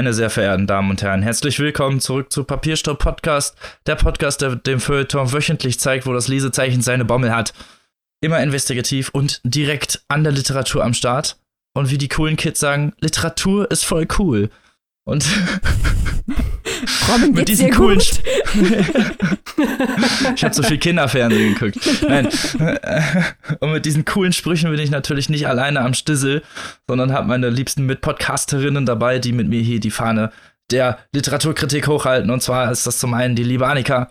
Meine sehr verehrten Damen und Herren, herzlich willkommen zurück zu Papierstopp Podcast, der Podcast, der dem Feuilleton wöchentlich zeigt, wo das Lesezeichen seine Bommel hat. Immer investigativ und direkt an der Literatur am Start. Und wie die coolen Kids sagen, Literatur ist voll cool. Und Robin, mit diesen coolen gut? ich habe so viel Kinderfernsehen geguckt. Nein. Und mit diesen coolen Sprüchen bin ich natürlich nicht alleine am Stissel, sondern habe meine liebsten Mitpodcasterinnen dabei, die mit mir hier die Fahne der Literaturkritik hochhalten. Und zwar ist das zum einen die liebe Annika,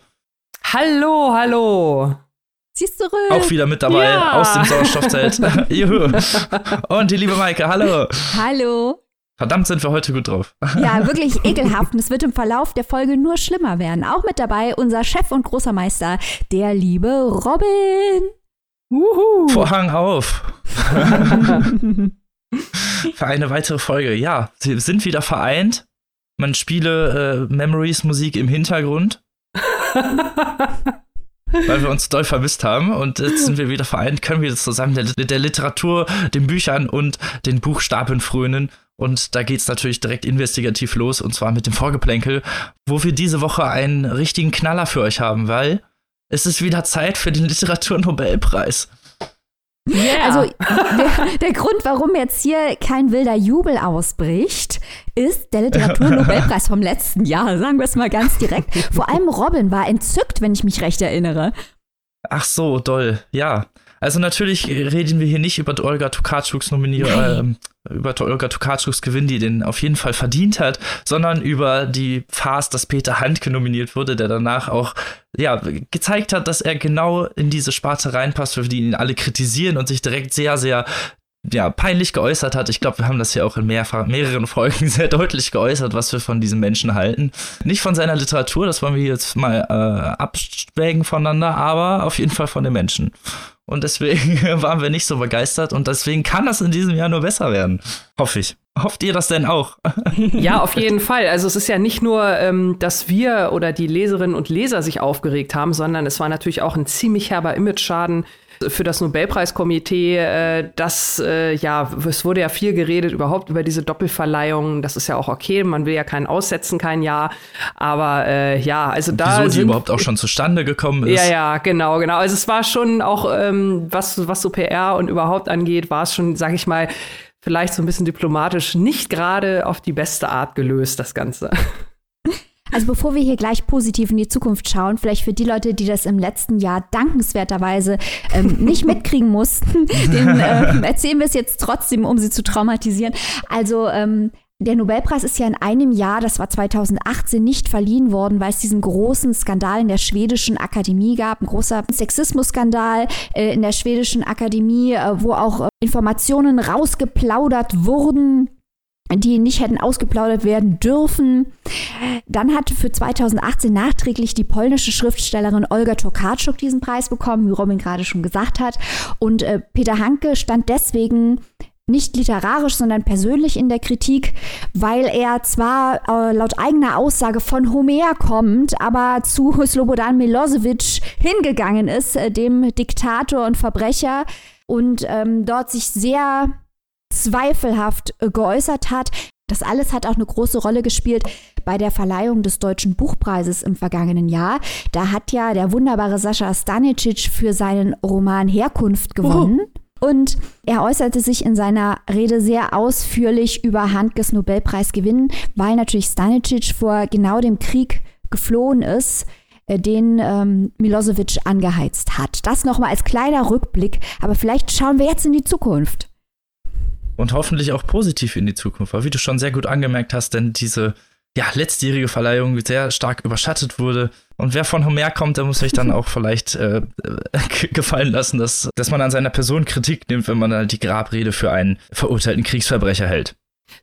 Hallo, hallo. Sie ist zurück. auch wieder mit dabei Ja. aus dem Sauerstoffzelt. Juhu. Und die liebe Maike, hallo. Hallo. Verdammt sind wir heute gut drauf. Ja, wirklich ekelhaft. Und es wird im Verlauf der Folge nur schlimmer werden. Auch mit dabei unser Chef und großer Meister, der liebe Robin. Wuhu. Vorhang auf. Für eine weitere Folge. Ja, sie sind wieder vereint. Man spiele äh, Memories Musik im Hintergrund. weil wir uns doll vermisst haben und jetzt sind wir wieder vereint, können wir zusammen der, der Literatur, den Büchern und den Buchstapeln frönen. Und da geht's natürlich direkt investigativ los und zwar mit dem Vorgeplänkel, wo wir diese Woche einen richtigen Knaller für euch haben, weil es ist wieder Zeit für den Literaturnobelpreis. Yeah. Also der, der Grund, warum jetzt hier kein wilder Jubel ausbricht, ist der Literaturnobelpreis vom letzten Jahr. Sagen wir es mal ganz direkt. Vor allem Robin war entzückt, wenn ich mich recht erinnere. Ach so, doll. Ja. Also natürlich reden wir hier nicht über Olga Tokarczuks Nominierung, ähm, über Olga Tokarczuks Gewinn, die den auf jeden Fall verdient hat, sondern über die Farce, dass Peter Handke nominiert wurde, der danach auch ja gezeigt hat, dass er genau in diese Sparte reinpasst, für die ihn alle kritisieren und sich direkt sehr, sehr ja, peinlich geäußert hat. Ich glaube, wir haben das ja auch in mehrfach, mehreren Folgen sehr deutlich geäußert, was wir von diesem Menschen halten. Nicht von seiner Literatur, das wollen wir jetzt mal äh, abwägen voneinander, aber auf jeden Fall von den Menschen. Und deswegen waren wir nicht so begeistert und deswegen kann das in diesem Jahr nur besser werden. Hoffe ich. Hofft ihr das denn auch? ja, auf jeden Fall. Also es ist ja nicht nur, ähm, dass wir oder die Leserinnen und Leser sich aufgeregt haben, sondern es war natürlich auch ein ziemlich herber Imageschaden für das Nobelpreiskomitee. Äh, das, äh, ja, es wurde ja viel geredet überhaupt über diese Doppelverleihung. Das ist ja auch okay. Man will ja keinen aussetzen, kein Jahr. Aber äh, ja, also da. Wieso die sind- überhaupt auch schon zustande gekommen ist. Ja, ja, genau, genau. Also es war schon auch, ähm, was, was so PR und überhaupt angeht, war es schon, sag ich mal, vielleicht so ein bisschen diplomatisch nicht gerade auf die beste Art gelöst, das Ganze. Also bevor wir hier gleich positiv in die Zukunft schauen, vielleicht für die Leute, die das im letzten Jahr dankenswerterweise ähm, nicht mitkriegen mussten, den ähm, erzählen wir es jetzt trotzdem, um sie zu traumatisieren. Also ähm, der Nobelpreis ist ja in einem Jahr, das war 2018, nicht verliehen worden, weil es diesen großen Skandal in der schwedischen Akademie gab, ein großer Sexismusskandal äh, in der schwedischen Akademie, äh, wo auch äh, Informationen rausgeplaudert wurden die nicht hätten ausgeplaudert werden dürfen. Dann hat für 2018 nachträglich die polnische Schriftstellerin Olga Tokarczuk diesen Preis bekommen, wie Robin gerade schon gesagt hat. Und äh, Peter Hanke stand deswegen nicht literarisch, sondern persönlich in der Kritik, weil er zwar äh, laut eigener Aussage von Homer kommt, aber zu Slobodan Milosevic hingegangen ist, äh, dem Diktator und Verbrecher, und ähm, dort sich sehr zweifelhaft äh, geäußert hat. Das alles hat auch eine große Rolle gespielt bei der Verleihung des Deutschen Buchpreises im vergangenen Jahr. Da hat ja der wunderbare Sascha Stanicic für seinen Roman Herkunft gewonnen. Und er äußerte sich in seiner Rede sehr ausführlich über Handkes Nobelpreisgewinn, weil natürlich Stanicic vor genau dem Krieg geflohen ist, äh, den ähm, Milosevic angeheizt hat. Das nochmal als kleiner Rückblick, aber vielleicht schauen wir jetzt in die Zukunft. Und hoffentlich auch positiv in die Zukunft, weil wie du schon sehr gut angemerkt hast, denn diese ja, letztjährige Verleihung sehr stark überschattet wurde. Und wer von Homer kommt, der muss sich dann auch vielleicht äh, gefallen lassen, dass, dass man an seiner Person Kritik nimmt, wenn man halt die Grabrede für einen verurteilten Kriegsverbrecher hält.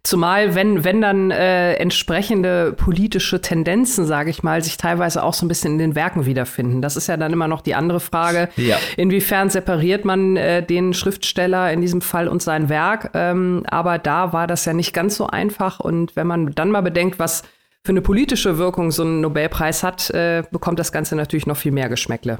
Zumal, wenn, wenn dann äh, entsprechende politische Tendenzen, sage ich mal, sich teilweise auch so ein bisschen in den Werken wiederfinden. Das ist ja dann immer noch die andere Frage. Ja. Inwiefern separiert man äh, den Schriftsteller in diesem Fall und sein Werk? Ähm, aber da war das ja nicht ganz so einfach. Und wenn man dann mal bedenkt, was für eine politische Wirkung so ein Nobelpreis hat, äh, bekommt das Ganze natürlich noch viel mehr Geschmäckle.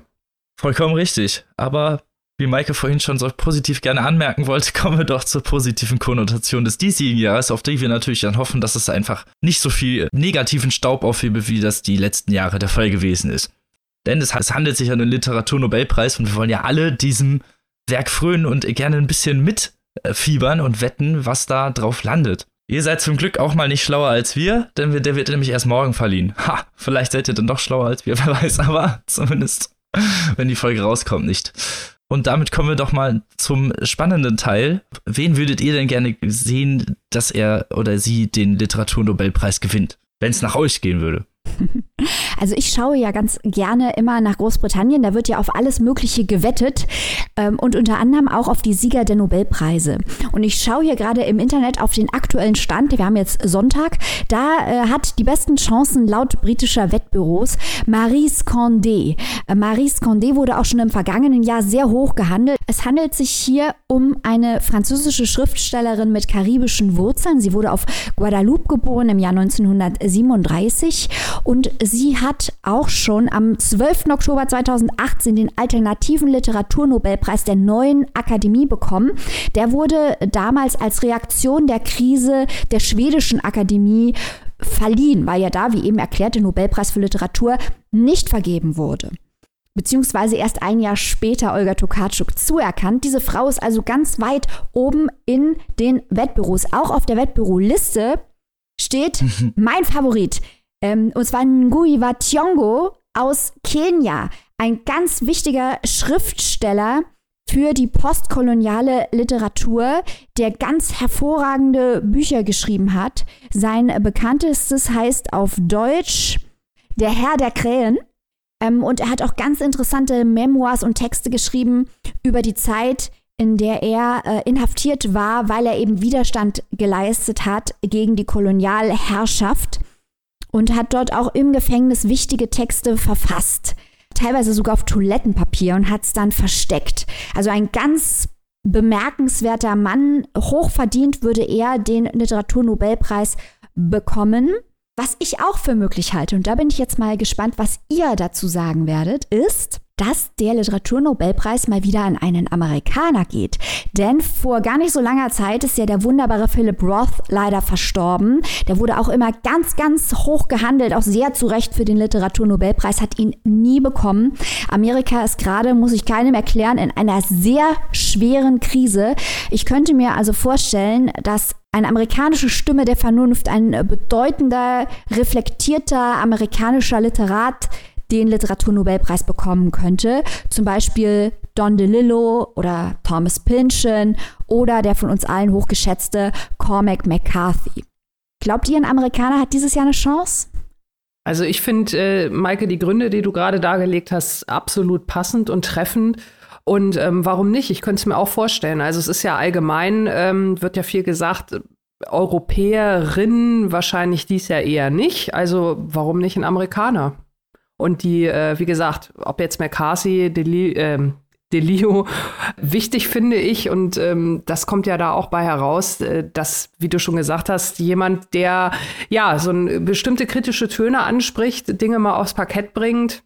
Vollkommen richtig. Aber wie Maike vorhin schon so positiv gerne anmerken wollte, kommen wir doch zur positiven Konnotation des diesjährigen Jahres, auf die wir natürlich dann hoffen, dass es einfach nicht so viel negativen Staub aufhebe, wie das die letzten Jahre der Fall gewesen ist. Denn es, es handelt sich um den Literaturnobelpreis und wir wollen ja alle diesem Werk frönen und gerne ein bisschen mitfiebern und wetten, was da drauf landet. Ihr seid zum Glück auch mal nicht schlauer als wir, denn der wird nämlich erst morgen verliehen. Ha, vielleicht seid ihr dann doch schlauer als wir, wer weiß, aber zumindest, wenn die Folge rauskommt, nicht. Und damit kommen wir doch mal zum spannenden Teil. Wen würdet ihr denn gerne sehen, dass er oder sie den Literaturnobelpreis gewinnt, wenn es nach euch gehen würde? Also ich schaue ja ganz gerne immer nach Großbritannien. Da wird ja auf alles Mögliche gewettet ähm, und unter anderem auch auf die Sieger der Nobelpreise. Und ich schaue hier gerade im Internet auf den aktuellen Stand. Wir haben jetzt Sonntag. Da äh, hat die besten Chancen laut britischer Wettbüros Marie Condé. Äh, Marie Condé wurde auch schon im vergangenen Jahr sehr hoch gehandelt. Es handelt sich hier um eine französische Schriftstellerin mit karibischen Wurzeln. Sie wurde auf Guadeloupe geboren im Jahr 1937 und sie hat auch schon am 12. Oktober 2018 den alternativen Literaturnobelpreis der neuen Akademie bekommen. Der wurde damals als Reaktion der Krise der schwedischen Akademie verliehen, weil ja da, wie eben erklärt, der Nobelpreis für Literatur nicht vergeben wurde beziehungsweise erst ein Jahr später Olga Tokarczuk zuerkannt. Diese Frau ist also ganz weit oben in den Wettbüros. Auch auf der Wettbüroliste steht mein Favorit, ähm, und zwar Ngui wa aus Kenia, ein ganz wichtiger Schriftsteller für die postkoloniale Literatur, der ganz hervorragende Bücher geschrieben hat. Sein bekanntestes heißt auf Deutsch Der Herr der Krähen. Ähm, und er hat auch ganz interessante Memoirs und Texte geschrieben über die Zeit, in der er äh, inhaftiert war, weil er eben Widerstand geleistet hat gegen die Kolonialherrschaft und hat dort auch im Gefängnis wichtige Texte verfasst. Teilweise sogar auf Toilettenpapier und hat es dann versteckt. Also ein ganz bemerkenswerter Mann. Hochverdient würde er den Literaturnobelpreis bekommen. Was ich auch für möglich halte, und da bin ich jetzt mal gespannt, was ihr dazu sagen werdet, ist, dass der Literaturnobelpreis mal wieder an einen Amerikaner geht. Denn vor gar nicht so langer Zeit ist ja der wunderbare Philip Roth leider verstorben. Der wurde auch immer ganz, ganz hoch gehandelt, auch sehr zu Recht für den Literaturnobelpreis, hat ihn nie bekommen. Amerika ist gerade, muss ich keinem erklären, in einer sehr schweren Krise. Ich könnte mir also vorstellen, dass eine amerikanische Stimme der Vernunft, ein bedeutender, reflektierter amerikanischer Literat, den Literaturnobelpreis bekommen könnte. Zum Beispiel Don DeLillo oder Thomas Pynchon oder der von uns allen hochgeschätzte Cormac McCarthy. Glaubt ihr, ein Amerikaner hat dieses Jahr eine Chance? Also ich finde, äh, Maike, die Gründe, die du gerade dargelegt hast, absolut passend und treffend. Und ähm, warum nicht? Ich könnte es mir auch vorstellen. Also es ist ja allgemein, ähm, wird ja viel gesagt, Europäerinnen wahrscheinlich dies Jahr eher nicht. Also warum nicht ein Amerikaner? Und die, äh, wie gesagt, ob jetzt McCarthy, Deli, ähm, Delio wichtig finde ich und ähm, das kommt ja da auch bei heraus, äh, dass, wie du schon gesagt hast, jemand, der ja so ein, bestimmte kritische Töne anspricht, Dinge mal aufs Parkett bringt,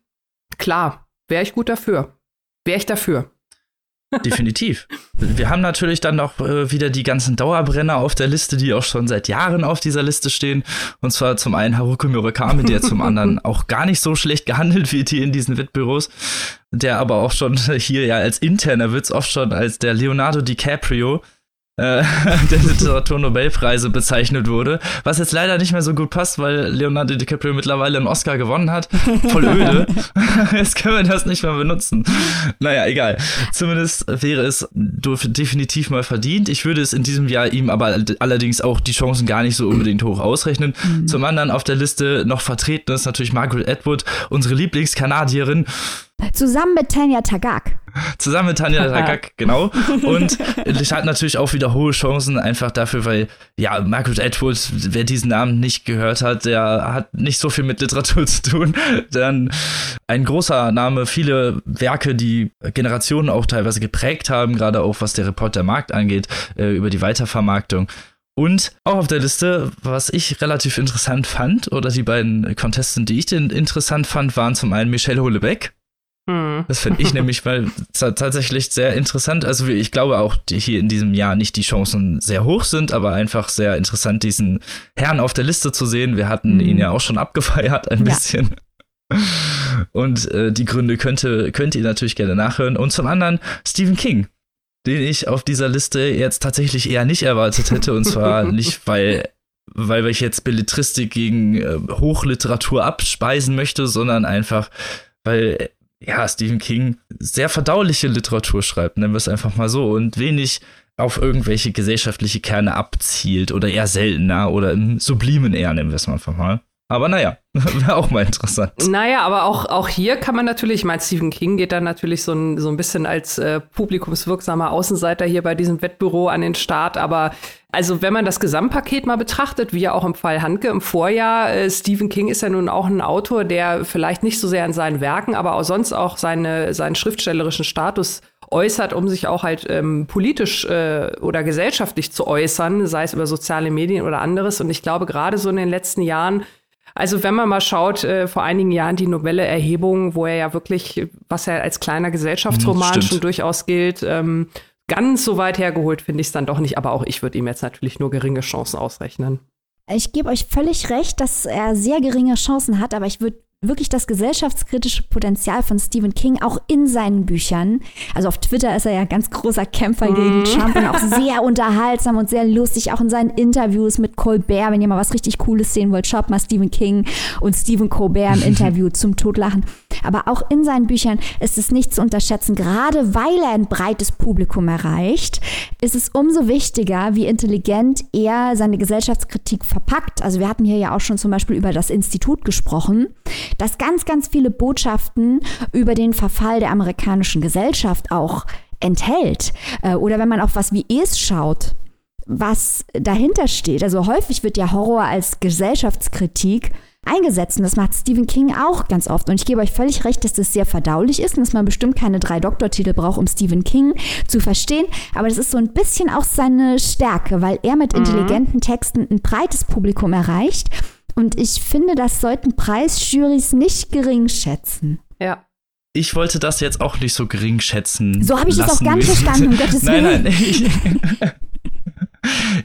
klar, wäre ich gut dafür. Wäre ich dafür. Definitiv. Wir haben natürlich dann noch äh, wieder die ganzen Dauerbrenner auf der Liste, die auch schon seit Jahren auf dieser Liste stehen. Und zwar zum einen Haruki Murakami, der zum anderen auch gar nicht so schlecht gehandelt wird hier in diesen Wettbüros, der aber auch schon hier ja als interner Witz oft schon als der Leonardo DiCaprio der Literaturnobelpreise bezeichnet wurde, was jetzt leider nicht mehr so gut passt, weil Leonardo DiCaprio mittlerweile einen Oscar gewonnen hat. Voll öde. jetzt können wir das nicht mehr benutzen. Naja, egal. Zumindest wäre es definitiv mal verdient. Ich würde es in diesem Jahr ihm aber allerdings auch die Chancen gar nicht so unbedingt hoch ausrechnen. Mhm. Zum anderen auf der Liste noch vertreten ist natürlich Margaret Atwood, unsere Lieblingskanadierin. Zusammen mit Tanya Tagak. Zusammen mit Tanja Tagak, genau. Und ich hatte natürlich auch wieder hohe Chancen, einfach dafür, weil, ja, Margaret Atwood, wer diesen Namen nicht gehört hat, der hat nicht so viel mit Literatur zu tun. Dann ein großer Name, viele Werke, die Generationen auch teilweise geprägt haben, gerade auch was der Reportermarkt angeht, äh, über die Weitervermarktung. Und auch auf der Liste, was ich relativ interessant fand, oder die beiden Contesten, die ich denn interessant fand, waren zum einen Michelle Houellebecq, Hm. Das finde ich nämlich mal tatsächlich sehr interessant. Also ich glaube auch hier in diesem Jahr nicht die Chancen sehr hoch sind, aber einfach sehr interessant, diesen Herrn auf der Liste zu sehen. Wir hatten mhm. ihn ja auch schon abgefeiert ein ja. bisschen. Und äh, die Gründe könnte, könnt ihr natürlich gerne nachhören. Und zum anderen Stephen King, den ich auf dieser Liste jetzt tatsächlich eher nicht erwartet hätte. Und zwar nicht, weil, weil ich jetzt Belletristik gegen äh, Hochliteratur abspeisen möchte, sondern einfach, weil ja, Stephen King sehr verdauliche Literatur schreibt, nennen wir es einfach mal so, und wenig auf irgendwelche gesellschaftliche Kerne abzielt oder eher seltener oder im Sublimen eher, nennen wir es mal einfach mal. Aber naja, wäre auch mal interessant. Naja, aber auch, auch hier kann man natürlich, ich meine, Stephen King geht dann natürlich so ein, so ein bisschen als äh, publikumswirksamer Außenseiter hier bei diesem Wettbüro an den Start. Aber also wenn man das Gesamtpaket mal betrachtet, wie ja auch im Fall Handke im Vorjahr, äh, Stephen King ist ja nun auch ein Autor, der vielleicht nicht so sehr in seinen Werken, aber auch sonst auch seine, seinen schriftstellerischen Status äußert, um sich auch halt ähm, politisch äh, oder gesellschaftlich zu äußern, sei es über soziale Medien oder anderes. Und ich glaube, gerade so in den letzten Jahren also wenn man mal schaut, äh, vor einigen Jahren die Novelle-Erhebung, wo er ja wirklich, was er als kleiner Gesellschaftsroman mhm, schon durchaus gilt, ähm, ganz so weit hergeholt finde ich es dann doch nicht. Aber auch ich würde ihm jetzt natürlich nur geringe Chancen ausrechnen. Ich gebe euch völlig recht, dass er sehr geringe Chancen hat, aber ich würde wirklich das gesellschaftskritische Potenzial von Stephen King auch in seinen Büchern. Also auf Twitter ist er ja ganz großer Kämpfer mhm. gegen Trump und auch sehr unterhaltsam und sehr lustig, auch in seinen Interviews mit Colbert. Wenn ihr mal was richtig Cooles sehen wollt, schaut mal Stephen King und Stephen Colbert im Interview zum Totlachen. Aber auch in seinen Büchern ist es nicht zu unterschätzen, gerade weil er ein breites Publikum erreicht, ist es umso wichtiger, wie intelligent er seine Gesellschaftskritik verpackt. Also wir hatten hier ja auch schon zum Beispiel über das Institut gesprochen dass ganz, ganz viele Botschaften über den Verfall der amerikanischen Gesellschaft auch enthält. Äh, oder wenn man auf was wie Es schaut, was dahinter steht. Also häufig wird ja Horror als Gesellschaftskritik eingesetzt und das macht Stephen King auch ganz oft. Und ich gebe euch völlig recht, dass das sehr verdaulich ist und dass man bestimmt keine drei Doktortitel braucht, um Stephen King zu verstehen. Aber das ist so ein bisschen auch seine Stärke, weil er mit mhm. intelligenten Texten ein breites Publikum erreicht und ich finde, das sollten Preisjurys nicht gering schätzen. Ja. Ich wollte das jetzt auch nicht so gering schätzen. So habe ich das auch gar nicht verstanden, um Gottes Willen. Nein, nein. Ich,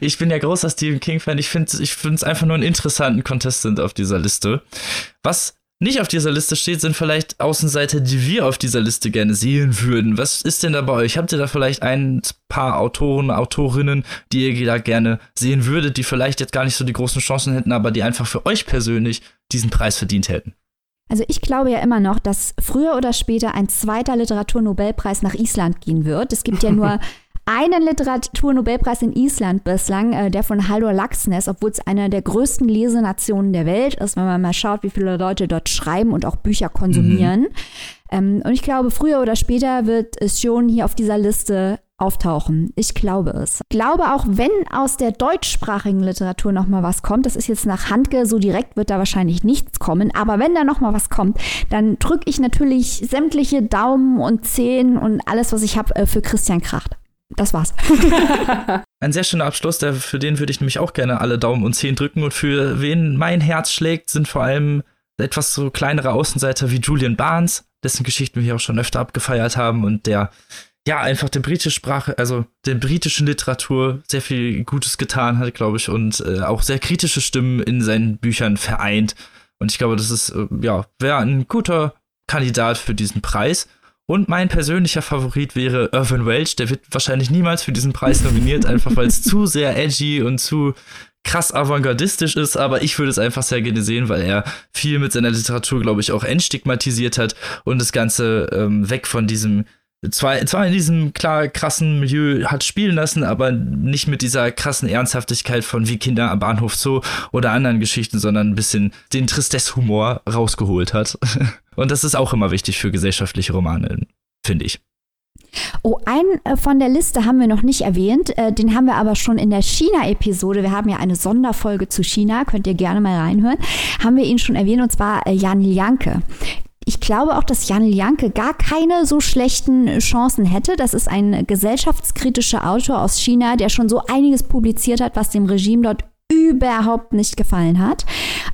ich bin ja großer Stephen King-Fan. Ich finde es ich einfach nur einen interessanten Contestant auf dieser Liste. Was nicht auf dieser Liste steht, sind vielleicht Außenseiter, die wir auf dieser Liste gerne sehen würden. Was ist denn da bei euch? Habt ihr da vielleicht ein paar Autoren, Autorinnen, die ihr da gerne sehen würdet, die vielleicht jetzt gar nicht so die großen Chancen hätten, aber die einfach für euch persönlich diesen Preis verdient hätten? Also ich glaube ja immer noch, dass früher oder später ein zweiter Literaturnobelpreis nach Island gehen wird. Es gibt ja nur einen Literaturnobelpreis in Island bislang, äh, der von Haldor Laxness, obwohl es eine der größten Lesenationen der Welt ist, wenn man mal schaut, wie viele Leute dort schreiben und auch Bücher konsumieren. Mhm. Ähm, und ich glaube, früher oder später wird es schon hier auf dieser Liste auftauchen. Ich glaube es. Ich glaube auch, wenn aus der deutschsprachigen Literatur noch mal was kommt, das ist jetzt nach Handke, so direkt wird da wahrscheinlich nichts kommen, aber wenn da noch mal was kommt, dann drücke ich natürlich sämtliche Daumen und Zehen und alles, was ich habe, äh, für Christian Kracht das war's. Ein sehr schöner Abschluss, der, für den würde ich nämlich auch gerne alle Daumen und Zehen drücken. Und für wen mein Herz schlägt, sind vor allem etwas so kleinere Außenseiter wie Julian Barnes, dessen Geschichten wir hier auch schon öfter abgefeiert haben und der ja einfach der britischen Sprache, also der britischen Literatur sehr viel Gutes getan hat, glaube ich, und äh, auch sehr kritische Stimmen in seinen Büchern vereint. Und ich glaube, das ist, äh, ja, wäre ein guter Kandidat für diesen Preis. Und mein persönlicher Favorit wäre Irvin Welch. Der wird wahrscheinlich niemals für diesen Preis nominiert, einfach weil es zu sehr edgy und zu krass avantgardistisch ist, aber ich würde es einfach sehr gerne sehen, weil er viel mit seiner Literatur, glaube ich, auch entstigmatisiert hat und das Ganze ähm, weg von diesem zwar, zwar in diesem klar krassen Milieu hat spielen lassen, aber nicht mit dieser krassen Ernsthaftigkeit von wie Kinder am Bahnhof Zoo oder anderen Geschichten, sondern ein bisschen den Tristesse-Humor rausgeholt hat. Und das ist auch immer wichtig für gesellschaftliche Romane, finde ich. Oh, einen äh, von der Liste haben wir noch nicht erwähnt. Äh, den haben wir aber schon in der China-Episode. Wir haben ja eine Sonderfolge zu China, könnt ihr gerne mal reinhören. Haben wir ihn schon erwähnt und zwar äh, Jan Janke. Ich glaube auch, dass Jan Janke gar keine so schlechten Chancen hätte. Das ist ein gesellschaftskritischer Autor aus China, der schon so einiges publiziert hat, was dem Regime dort überhaupt nicht gefallen hat.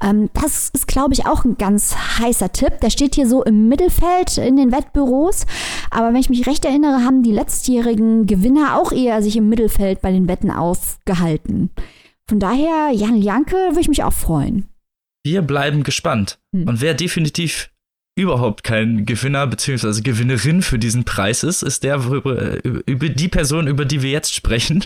Ähm, das ist, glaube ich, auch ein ganz heißer Tipp. Der steht hier so im Mittelfeld in den Wettbüros. Aber wenn ich mich recht erinnere, haben die letztjährigen Gewinner auch eher sich im Mittelfeld bei den Wetten aufgehalten. Von daher, Jan Janke, würde ich mich auch freuen. Wir bleiben gespannt. Hm. Und wer definitiv überhaupt kein Gewinner bzw. Gewinnerin für diesen Preis ist, ist der, über, über die Person, über die wir jetzt sprechen.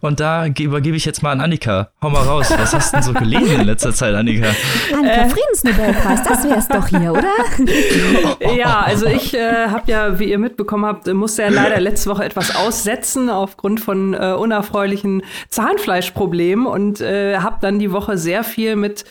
Und da übergebe ich jetzt mal an Annika. Hau mal raus. Was hast du denn so gelesen in letzter Zeit, Annika? Annika, äh, Friedensnobelpreis, das wär's doch hier, oder? ja, also ich äh, habe ja, wie ihr mitbekommen habt, musste ja leider letzte Woche etwas aussetzen aufgrund von äh, unerfreulichen Zahnfleischproblemen und äh, habe dann die Woche sehr viel mit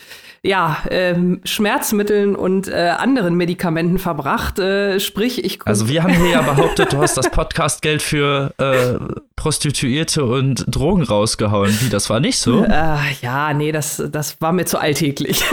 ja, äh, Schmerzmitteln und äh, anderen Medikamenten verbracht. Äh, sprich, ich Also wir haben hier ja behauptet, du hast das Podcastgeld für äh, Prostituierte und Drogen rausgehauen. Wie, das war nicht so? Äh, ja, nee, das, das war mir zu alltäglich.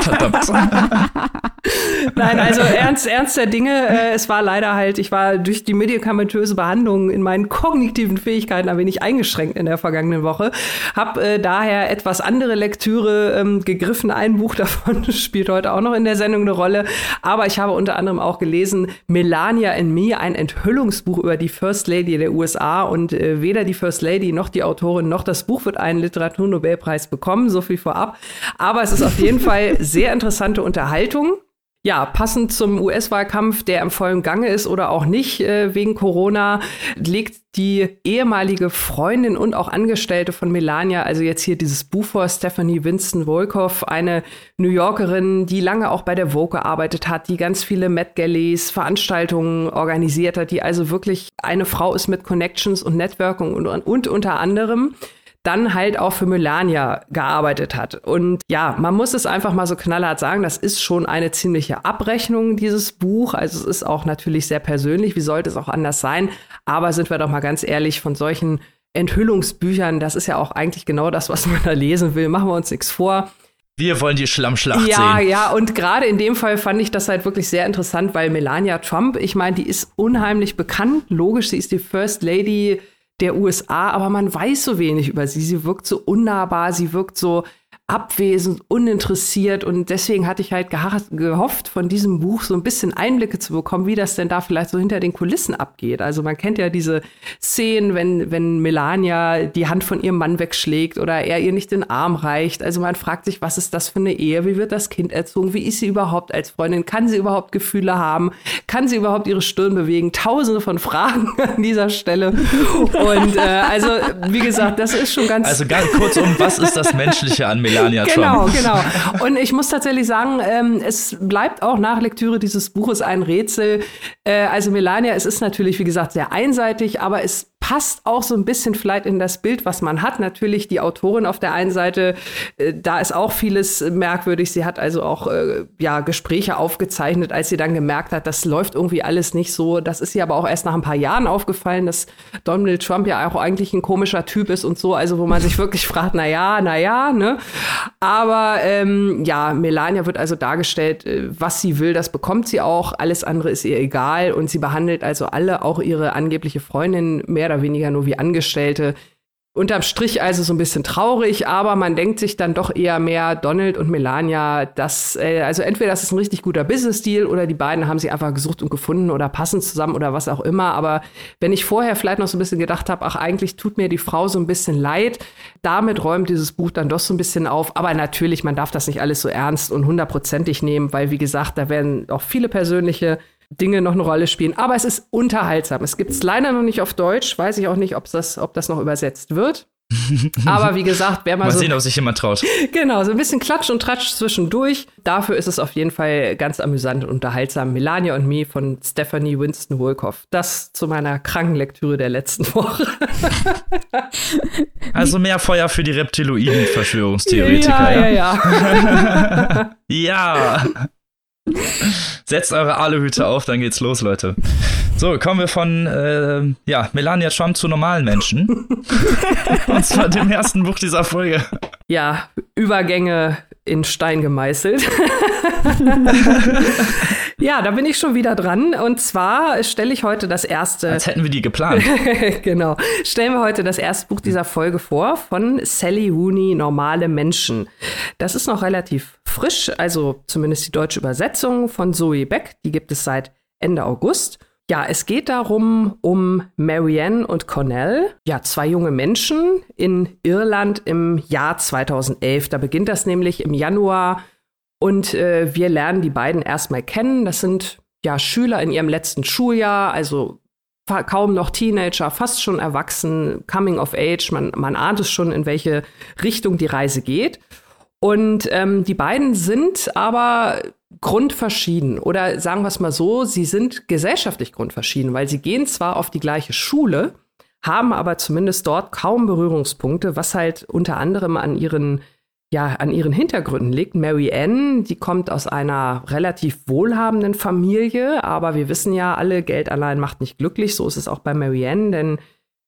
Verdammt. Nein, also ernst, ernst der Dinge, äh, es war leider halt, ich war durch die medikamentöse Behandlung in meinen kognitiven Fähigkeiten ein wenig eingeschränkt in der vergangenen Woche. Hab äh, daher etwas andere Lektüre ähm, gegriffen. Ein Buch davon spielt heute auch noch in der Sendung eine Rolle. Aber ich habe unter anderem auch gelesen Melania in Me, ein Enthüllungsbuch über die First Lady der USA. Und äh, weder die First Lady noch die Autorin noch das Buch wird einen Literaturnobelpreis bekommen. So viel vorab. Aber es ist auf jeden Fall sehr interessante Unterhaltung. Ja, passend zum US-Wahlkampf, der im vollen Gange ist oder auch nicht äh, wegen Corona, legt die ehemalige Freundin und auch Angestellte von Melania, also jetzt hier dieses Buch vor, Stephanie Winston Wolkoff, eine New Yorkerin, die lange auch bei der Vogue gearbeitet hat, die ganz viele Met Galleys, Veranstaltungen organisiert hat, die also wirklich eine Frau ist mit Connections und Networking und, und unter anderem dann halt auch für Melania gearbeitet hat. Und ja, man muss es einfach mal so knallhart sagen, das ist schon eine ziemliche Abrechnung, dieses Buch. Also es ist auch natürlich sehr persönlich, wie sollte es auch anders sein. Aber sind wir doch mal ganz ehrlich, von solchen Enthüllungsbüchern, das ist ja auch eigentlich genau das, was man da lesen will. Machen wir uns nichts vor. Wir wollen die Schlammschlacht ja, sehen. Ja, ja, und gerade in dem Fall fand ich das halt wirklich sehr interessant, weil Melania Trump, ich meine, die ist unheimlich bekannt. Logisch, sie ist die First Lady der USA, aber man weiß so wenig über sie. Sie wirkt so unnahbar, sie wirkt so abwesend, uninteressiert und deswegen hatte ich halt gehofft, von diesem Buch so ein bisschen Einblicke zu bekommen, wie das denn da vielleicht so hinter den Kulissen abgeht. Also man kennt ja diese Szenen, wenn, wenn Melania die Hand von ihrem Mann wegschlägt oder er ihr nicht den Arm reicht. Also man fragt sich, was ist das für eine Ehe? Wie wird das Kind erzogen? Wie ist sie überhaupt als Freundin? Kann sie überhaupt Gefühle haben? Kann sie überhaupt ihre Stirn bewegen? Tausende von Fragen an dieser Stelle. Und äh, also, wie gesagt, das ist schon ganz. Also ganz kurz um, was ist das Menschliche an Melania? Melania genau, Trump. Genau, genau. Und ich muss tatsächlich sagen, ähm, es bleibt auch nach Lektüre dieses Buches ein Rätsel. Äh, also Melania, es ist natürlich, wie gesagt, sehr einseitig, aber es passt auch so ein bisschen vielleicht in das Bild, was man hat. Natürlich die Autorin auf der einen Seite, äh, da ist auch vieles merkwürdig. Sie hat also auch äh, ja, Gespräche aufgezeichnet, als sie dann gemerkt hat, das läuft irgendwie alles nicht so. Das ist ihr aber auch erst nach ein paar Jahren aufgefallen, dass Donald Trump ja auch eigentlich ein komischer Typ ist und so. Also wo man sich wirklich fragt, na ja, na ja, ne? Aber ähm, ja, Melania wird also dargestellt, äh, was sie will, das bekommt sie auch. Alles andere ist ihr egal und sie behandelt also alle, auch ihre angebliche Freundin, mehr oder weniger nur wie Angestellte. Unterm Strich also so ein bisschen traurig, aber man denkt sich dann doch eher mehr Donald und Melania, dass, äh, also entweder das ist ein richtig guter Business-Deal oder die beiden haben sie einfach gesucht und gefunden oder passen zusammen oder was auch immer. Aber wenn ich vorher vielleicht noch so ein bisschen gedacht habe, ach, eigentlich tut mir die Frau so ein bisschen leid, damit räumt dieses Buch dann doch so ein bisschen auf. Aber natürlich, man darf das nicht alles so ernst und hundertprozentig nehmen, weil, wie gesagt, da werden auch viele persönliche Dinge noch eine Rolle spielen. Aber es ist unterhaltsam. Es gibt es leider noch nicht auf Deutsch. Weiß ich auch nicht, das, ob das noch übersetzt wird. Aber wie gesagt, wer mal, mal so, sehen, ob sich jemand traut. Genau, so ein bisschen Klatsch und Tratsch zwischendurch. Dafür ist es auf jeden Fall ganz amüsant und unterhaltsam. Melania und Me von Stephanie Winston Wolkoff. Das zu meiner kranken Lektüre der letzten Woche. also mehr Feuer für die Reptiloiden Verschwörungstheoretiker. Ja, ja, ja. Ja. ja. Setzt eure Aluhüte auf, dann geht's los, Leute. So, kommen wir von äh, ja, Melania Trump zu normalen Menschen. Und zwar dem ersten Buch dieser Folge. Ja, Übergänge in Stein gemeißelt. ja, da bin ich schon wieder dran. Und zwar stelle ich heute das erste. Als hätten wir die geplant. genau. Stellen wir heute das erste Buch dieser Folge vor von Sally Rooney, Normale Menschen. Das ist noch relativ frisch, also zumindest die deutsche Übersetzung von Zoe Beck. Die gibt es seit Ende August. Ja, es geht darum, um Marianne und Cornell, ja, zwei junge Menschen in Irland im Jahr 2011. Da beginnt das nämlich im Januar und äh, wir lernen die beiden erstmal kennen. Das sind ja Schüler in ihrem letzten Schuljahr, also kaum noch Teenager, fast schon erwachsen, Coming of Age. Man, man ahnt es schon, in welche Richtung die Reise geht. Und ähm, die beiden sind aber grundverschieden oder sagen wir es mal so, sie sind gesellschaftlich grundverschieden, weil sie gehen zwar auf die gleiche Schule, haben aber zumindest dort kaum Berührungspunkte, was halt unter anderem an ihren ja, an ihren Hintergründen liegt. Mary Ann, die kommt aus einer relativ wohlhabenden Familie, aber wir wissen ja alle, Geld allein macht nicht glücklich. So ist es auch bei Mary Ann, denn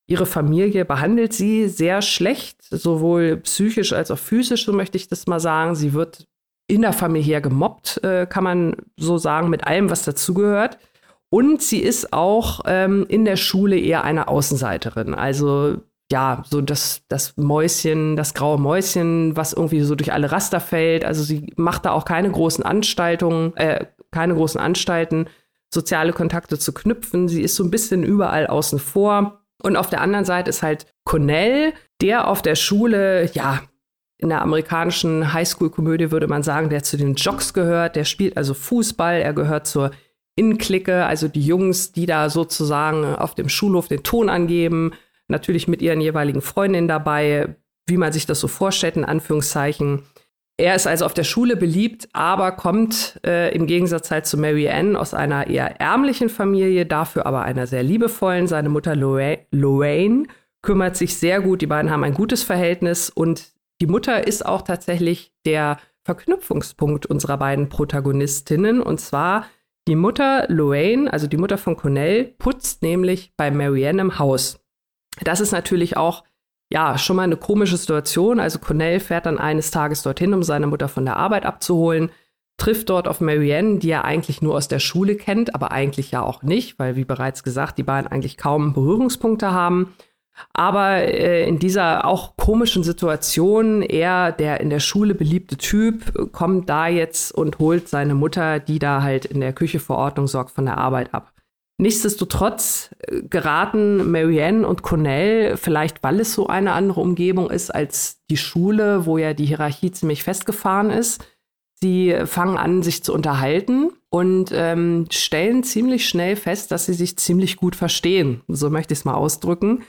ihre Familie behandelt sie sehr schlecht, sowohl psychisch als auch physisch, so möchte ich das mal sagen. Sie wird innerfamiliär gemobbt, äh, kann man so sagen, mit allem, was dazugehört. Und sie ist auch ähm, in der Schule eher eine Außenseiterin. Also ja, so das, das Mäuschen, das graue Mäuschen, was irgendwie so durch alle Raster fällt. Also sie macht da auch keine großen Anstaltungen, äh, keine großen Anstalten, soziale Kontakte zu knüpfen. Sie ist so ein bisschen überall außen vor. Und auf der anderen Seite ist halt Connell, der auf der Schule, ja, in der amerikanischen Highschool-Komödie würde man sagen, der zu den Jocks gehört, der spielt also Fußball, er gehört zur Innenklicke, also die Jungs, die da sozusagen auf dem Schulhof den Ton angeben, natürlich mit ihren jeweiligen Freundinnen dabei, wie man sich das so vorstellt, in Anführungszeichen. Er ist also auf der Schule beliebt, aber kommt äh, im Gegensatz halt zu Mary Ann aus einer eher ärmlichen Familie, dafür aber einer sehr liebevollen. Seine Mutter Lorraine kümmert sich sehr gut, die beiden haben ein gutes Verhältnis und die Mutter ist auch tatsächlich der Verknüpfungspunkt unserer beiden Protagonistinnen. Und zwar die Mutter Lorraine, also die Mutter von Cornell, putzt nämlich bei Marianne im Haus. Das ist natürlich auch ja, schon mal eine komische Situation. Also Cornell fährt dann eines Tages dorthin, um seine Mutter von der Arbeit abzuholen, trifft dort auf Marianne, die er eigentlich nur aus der Schule kennt, aber eigentlich ja auch nicht, weil wie bereits gesagt, die beiden eigentlich kaum Berührungspunkte haben. Aber äh, in dieser auch komischen Situation, er, der in der Schule beliebte Typ, kommt da jetzt und holt seine Mutter, die da halt in der Küche vor Ordnung sorgt, von der Arbeit ab. Nichtsdestotrotz äh, geraten Marianne und Cornell, vielleicht weil es so eine andere Umgebung ist als die Schule, wo ja die Hierarchie ziemlich festgefahren ist, sie fangen an, sich zu unterhalten und ähm, stellen ziemlich schnell fest, dass sie sich ziemlich gut verstehen. So möchte ich es mal ausdrücken.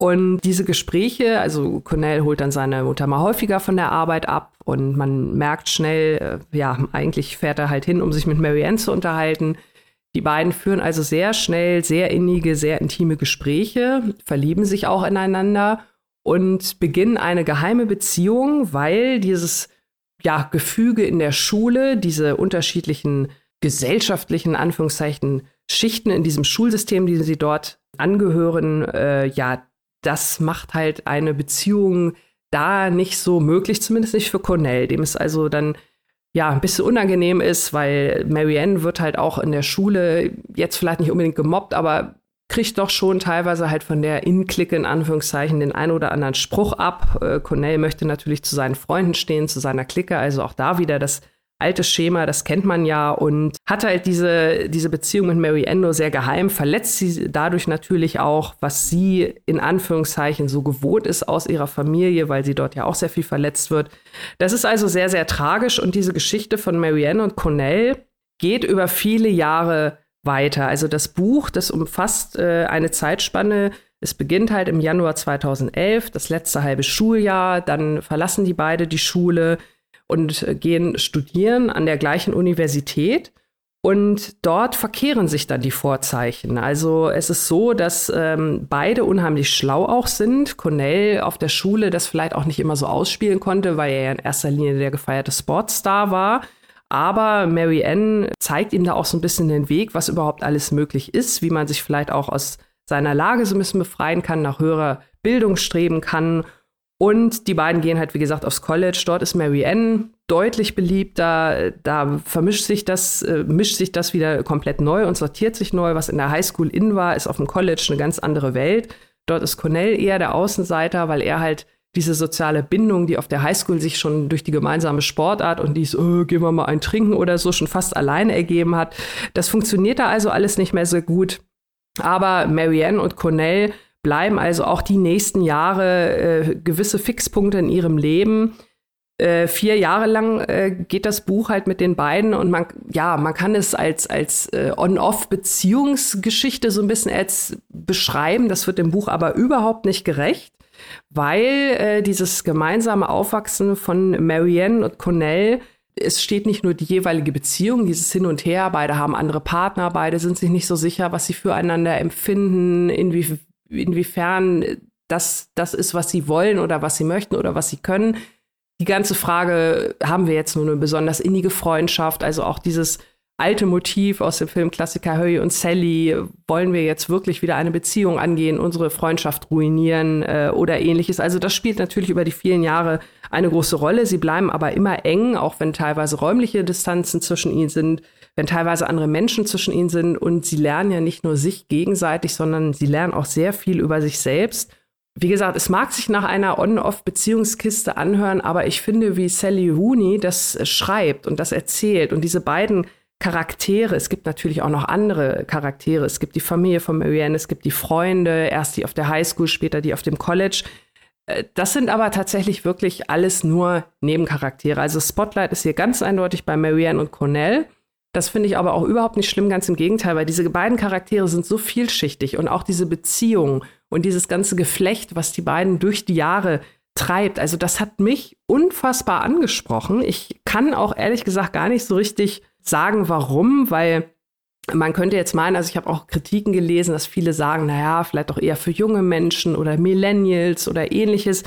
Und diese Gespräche, also Cornell holt dann seine Mutter mal häufiger von der Arbeit ab und man merkt schnell, äh, ja, eigentlich fährt er halt hin, um sich mit Marianne zu unterhalten. Die beiden führen also sehr schnell sehr innige, sehr intime Gespräche, verlieben sich auch ineinander und beginnen eine geheime Beziehung, weil dieses ja, Gefüge in der Schule, diese unterschiedlichen gesellschaftlichen Anführungszeichen Schichten in diesem Schulsystem, die sie dort angehören, äh, ja, das macht halt eine Beziehung da nicht so möglich, zumindest nicht für Cornell. Dem es also dann ja ein bisschen unangenehm ist, weil Marianne wird halt auch in der Schule jetzt vielleicht nicht unbedingt gemobbt, aber kriegt doch schon teilweise halt von der Innenklicke in Anführungszeichen den ein oder anderen Spruch ab. Äh, Cornell möchte natürlich zu seinen Freunden stehen, zu seiner Clique, also auch da wieder das altes Schema, das kennt man ja und hat halt diese, diese Beziehung mit Mary Endo sehr geheim, verletzt sie dadurch natürlich auch, was sie in Anführungszeichen so gewohnt ist aus ihrer Familie, weil sie dort ja auch sehr viel verletzt wird. Das ist also sehr, sehr tragisch und diese Geschichte von Marianne und Cornell geht über viele Jahre weiter. Also das Buch, das umfasst äh, eine Zeitspanne, es beginnt halt im Januar 2011, das letzte halbe Schuljahr, dann verlassen die beide die Schule, und gehen studieren an der gleichen Universität. Und dort verkehren sich dann die Vorzeichen. Also es ist so, dass ähm, beide unheimlich schlau auch sind. Cornell auf der Schule das vielleicht auch nicht immer so ausspielen konnte, weil er ja in erster Linie der gefeierte Sportstar war. Aber Mary Ann zeigt ihm da auch so ein bisschen den Weg, was überhaupt alles möglich ist, wie man sich vielleicht auch aus seiner Lage so ein bisschen befreien kann, nach höherer Bildung streben kann Und die beiden gehen halt, wie gesagt, aufs College. Dort ist Marianne deutlich beliebter. Da vermischt sich das, äh, mischt sich das wieder komplett neu und sortiert sich neu. Was in der Highschool in war, ist auf dem College eine ganz andere Welt. Dort ist Cornell eher der Außenseiter, weil er halt diese soziale Bindung, die auf der Highschool sich schon durch die gemeinsame Sportart und dies, oh, gehen wir mal ein Trinken oder so, schon fast alleine ergeben hat. Das funktioniert da also alles nicht mehr so gut. Aber Marianne und Cornell bleiben also auch die nächsten Jahre äh, gewisse Fixpunkte in ihrem Leben. Äh, vier Jahre lang äh, geht das Buch halt mit den beiden und man, ja, man kann es als, als äh, On-Off-Beziehungsgeschichte so ein bisschen als beschreiben. Das wird dem Buch aber überhaupt nicht gerecht, weil äh, dieses gemeinsame Aufwachsen von Marianne und Cornell es steht nicht nur die jeweilige Beziehung, dieses Hin und Her, beide haben andere Partner, beide sind sich nicht so sicher, was sie füreinander empfinden, inwie, inwiefern das das ist, was sie wollen oder was sie möchten oder was sie können die ganze Frage, haben wir jetzt nur eine besonders innige Freundschaft, also auch dieses alte Motiv aus dem Filmklassiker Harry und Sally, wollen wir jetzt wirklich wieder eine Beziehung angehen, unsere Freundschaft ruinieren äh, oder ähnliches. Also das spielt natürlich über die vielen Jahre eine große Rolle. Sie bleiben aber immer eng, auch wenn teilweise räumliche Distanzen zwischen ihnen sind, wenn teilweise andere Menschen zwischen ihnen sind und sie lernen ja nicht nur sich gegenseitig, sondern sie lernen auch sehr viel über sich selbst wie gesagt, es mag sich nach einer On-Off-Beziehungskiste anhören, aber ich finde, wie Sally Rooney das schreibt und das erzählt und diese beiden Charaktere, es gibt natürlich auch noch andere Charaktere, es gibt die Familie von Marianne, es gibt die Freunde, erst die auf der Highschool, später die auf dem College. Äh, das sind aber tatsächlich wirklich alles nur Nebencharaktere. Also Spotlight ist hier ganz eindeutig bei Marianne und Cornell. Das finde ich aber auch überhaupt nicht schlimm, ganz im Gegenteil, weil diese beiden Charaktere sind so vielschichtig und auch diese Beziehung und dieses ganze Geflecht, was die beiden durch die Jahre treibt. Also das hat mich unfassbar angesprochen. Ich kann auch ehrlich gesagt gar nicht so richtig sagen, warum, weil man könnte jetzt meinen, also ich habe auch Kritiken gelesen, dass viele sagen, naja, vielleicht auch eher für junge Menschen oder Millennials oder ähnliches.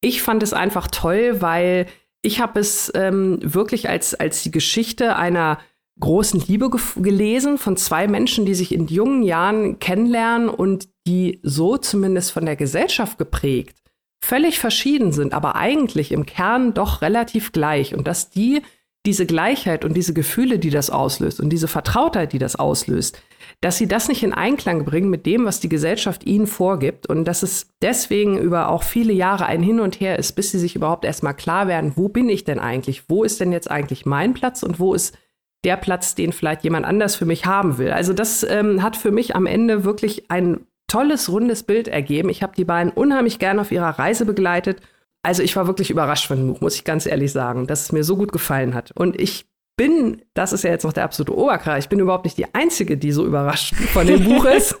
Ich fand es einfach toll, weil ich habe es ähm, wirklich als, als die Geschichte einer großen Liebe gelesen von zwei Menschen, die sich in jungen Jahren kennenlernen und die so zumindest von der Gesellschaft geprägt völlig verschieden sind, aber eigentlich im Kern doch relativ gleich und dass die diese Gleichheit und diese Gefühle, die das auslöst und diese Vertrautheit, die das auslöst, dass sie das nicht in Einklang bringen mit dem, was die Gesellschaft ihnen vorgibt und dass es deswegen über auch viele Jahre ein Hin und Her ist, bis sie sich überhaupt erstmal klar werden, wo bin ich denn eigentlich? Wo ist denn jetzt eigentlich mein Platz und wo ist der Platz, den vielleicht jemand anders für mich haben will. Also das ähm, hat für mich am Ende wirklich ein tolles, rundes Bild ergeben. Ich habe die beiden unheimlich gerne auf ihrer Reise begleitet. Also ich war wirklich überrascht von dem Buch, muss ich ganz ehrlich sagen, dass es mir so gut gefallen hat. Und ich bin, das ist ja jetzt noch der absolute Oberkreis, ich bin überhaupt nicht die Einzige, die so überrascht von dem Buch ist.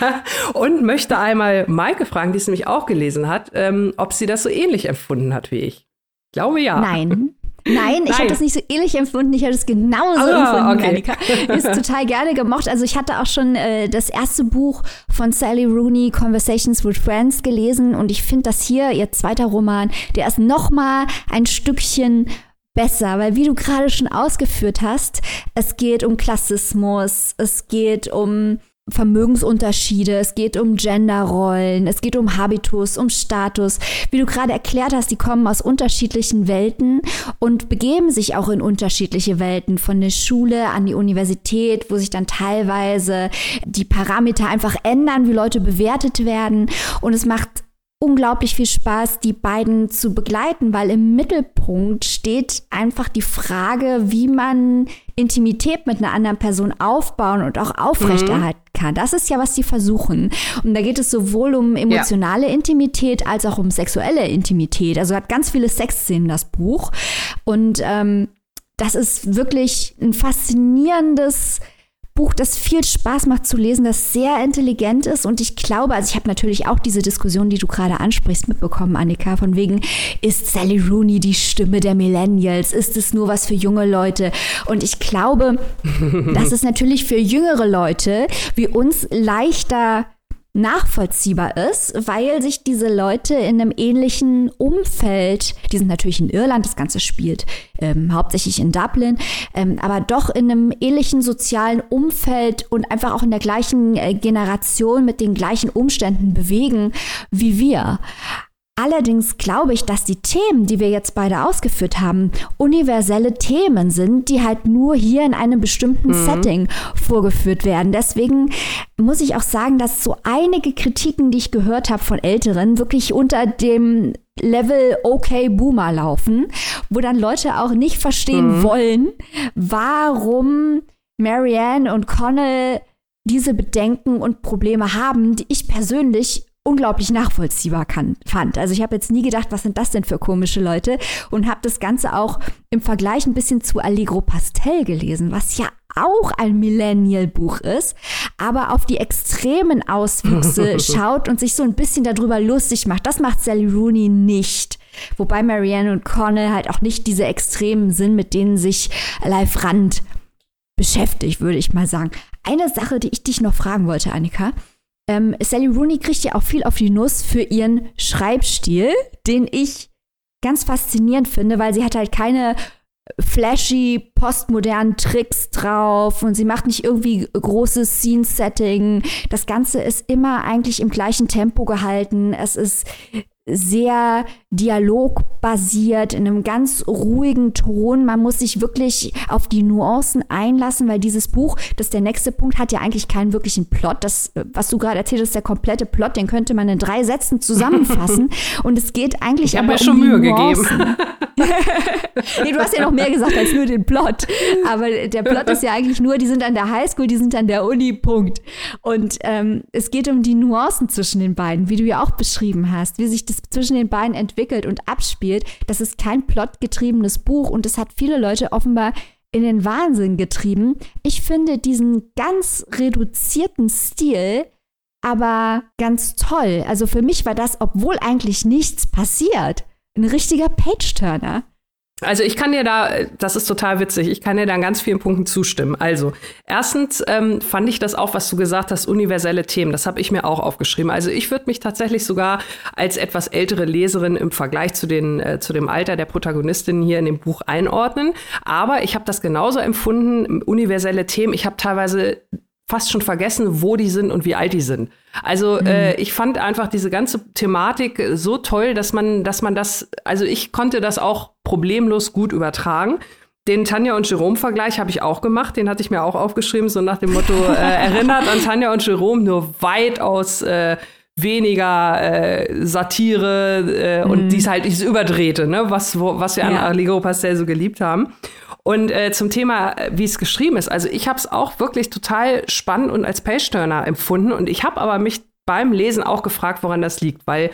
und möchte einmal Maike fragen, die es nämlich auch gelesen hat, ähm, ob sie das so ähnlich empfunden hat wie ich. Ich glaube ja. Nein, Nein, ich habe das nicht so ähnlich empfunden. Ich habe es genauso ah, empfunden, okay. Annika. Ist total gerne gemocht. Also ich hatte auch schon äh, das erste Buch von Sally Rooney, Conversations with Friends, gelesen. Und ich finde das hier, ihr zweiter Roman, der ist noch mal ein Stückchen besser, weil wie du gerade schon ausgeführt hast, es geht um Klassismus, es geht um Vermögensunterschiede, es geht um Genderrollen, es geht um Habitus, um Status. Wie du gerade erklärt hast, die kommen aus unterschiedlichen Welten und begeben sich auch in unterschiedliche Welten, von der Schule an die Universität, wo sich dann teilweise die Parameter einfach ändern, wie Leute bewertet werden. Und es macht unglaublich viel Spaß, die beiden zu begleiten, weil im Mittelpunkt steht einfach die Frage, wie man Intimität mit einer anderen Person aufbauen und auch aufrechterhalten mhm. kann. Das ist ja, was sie versuchen. Und da geht es sowohl um emotionale ja. Intimität als auch um sexuelle Intimität. Also hat ganz viele Sexszenen das Buch. Und ähm, das ist wirklich ein faszinierendes Buch, das viel Spaß macht zu lesen, das sehr intelligent ist. Und ich glaube, also ich habe natürlich auch diese Diskussion, die du gerade ansprichst, mitbekommen, Annika, von wegen, ist Sally Rooney die Stimme der Millennials? Ist es nur was für junge Leute? Und ich glaube, dass es natürlich für jüngere Leute wie uns leichter nachvollziehbar ist, weil sich diese Leute in einem ähnlichen Umfeld, die sind natürlich in Irland, das Ganze spielt ähm, hauptsächlich in Dublin, ähm, aber doch in einem ähnlichen sozialen Umfeld und einfach auch in der gleichen äh, Generation mit den gleichen Umständen bewegen wie wir. Allerdings glaube ich, dass die Themen, die wir jetzt beide ausgeführt haben, universelle Themen sind, die halt nur hier in einem bestimmten mhm. Setting vorgeführt werden. Deswegen muss ich auch sagen, dass so einige Kritiken, die ich gehört habe von Älteren, wirklich unter dem Level okay Boomer laufen, wo dann Leute auch nicht verstehen mhm. wollen, warum Marianne und Connell diese Bedenken und Probleme haben, die ich persönlich unglaublich nachvollziehbar kann, fand. Also ich habe jetzt nie gedacht, was sind das denn für komische Leute und habe das Ganze auch im Vergleich ein bisschen zu Allegro Pastel gelesen, was ja auch ein Millennial-Buch ist, aber auf die extremen Auswüchse schaut und sich so ein bisschen darüber lustig macht. Das macht Sally Rooney nicht. Wobei Marianne und Connell halt auch nicht diese Extremen sind, mit denen sich Live Rand beschäftigt, würde ich mal sagen. Eine Sache, die ich dich noch fragen wollte, Annika. Ähm, Sally Rooney kriegt ja auch viel auf die Nuss für ihren Schreibstil, den ich ganz faszinierend finde, weil sie hat halt keine flashy, postmodernen Tricks drauf und sie macht nicht irgendwie großes Scene-Setting. Das Ganze ist immer eigentlich im gleichen Tempo gehalten. Es ist sehr dialogbasiert, in einem ganz ruhigen Ton. Man muss sich wirklich auf die Nuancen einlassen, weil dieses Buch, das ist der nächste Punkt, hat ja eigentlich keinen wirklichen Plot. Das, was du gerade erzählt hast, der komplette Plot, den könnte man in drei Sätzen zusammenfassen. Und es geht eigentlich ich aber mir um schon Mühe Nuancen. gegeben. nee, du hast ja noch mehr gesagt als nur den Plot. Aber der Plot ist ja eigentlich nur, die sind an der Highschool, die sind an der Uni, Punkt. Und ähm, es geht um die Nuancen zwischen den beiden, wie du ja auch beschrieben hast, wie sich das zwischen den beiden entwickelt und abspielt. Das ist kein plotgetriebenes Buch und es hat viele Leute offenbar in den Wahnsinn getrieben. Ich finde diesen ganz reduzierten Stil aber ganz toll. Also für mich war das, obwohl eigentlich nichts passiert, ein richtiger Page-Turner. Also ich kann dir da, das ist total witzig, ich kann dir da an ganz vielen Punkten zustimmen. Also erstens ähm, fand ich das auch, was du gesagt hast, universelle Themen, das habe ich mir auch aufgeschrieben. Also ich würde mich tatsächlich sogar als etwas ältere Leserin im Vergleich zu, den, äh, zu dem Alter der Protagonistin hier in dem Buch einordnen. Aber ich habe das genauso empfunden, universelle Themen. Ich habe teilweise fast schon vergessen, wo die sind und wie alt die sind. Also mhm. äh, ich fand einfach diese ganze Thematik so toll, dass man, dass man das, also ich konnte das auch problemlos gut übertragen. Den Tanja und Jerome-Vergleich habe ich auch gemacht, den hatte ich mir auch aufgeschrieben, so nach dem Motto, äh, erinnert an Tanja und Jerome, nur weitaus äh, weniger äh, Satire äh, mhm. und dies halt dieses Überdrehte, ne, was, wo, was wir ja. an Allegro Pastel so geliebt haben. Und äh, zum Thema, äh, wie es geschrieben ist, also ich habe es auch wirklich total spannend und als Page-Turner empfunden. Und ich habe aber mich beim Lesen auch gefragt, woran das liegt, weil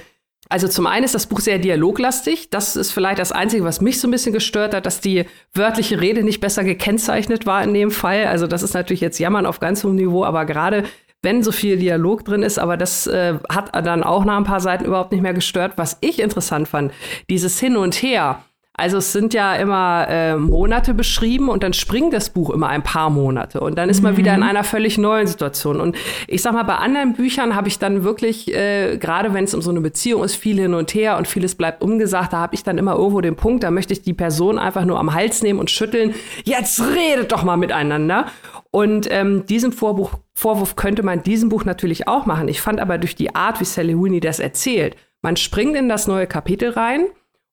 also zum einen ist das Buch sehr dialoglastig. Das ist vielleicht das Einzige, was mich so ein bisschen gestört hat, dass die wörtliche Rede nicht besser gekennzeichnet war in dem Fall. Also das ist natürlich jetzt Jammern auf ganz hohem Niveau, aber gerade wenn so viel Dialog drin ist, aber das äh, hat dann auch nach ein paar Seiten überhaupt nicht mehr gestört. Was ich interessant fand, dieses Hin und Her also es sind ja immer äh, Monate beschrieben und dann springt das Buch immer ein paar Monate und dann ist man wieder in mhm. einer völlig neuen Situation. Und ich sag mal, bei anderen Büchern habe ich dann wirklich, äh, gerade wenn es um so eine Beziehung ist, viel hin und her und vieles bleibt ungesagt, da habe ich dann immer irgendwo den Punkt, da möchte ich die Person einfach nur am Hals nehmen und schütteln. Jetzt redet doch mal miteinander. Und ähm, diesen Vorbuch, Vorwurf könnte man diesem Buch natürlich auch machen. Ich fand aber durch die Art, wie Sally Rooney das erzählt, man springt in das neue Kapitel rein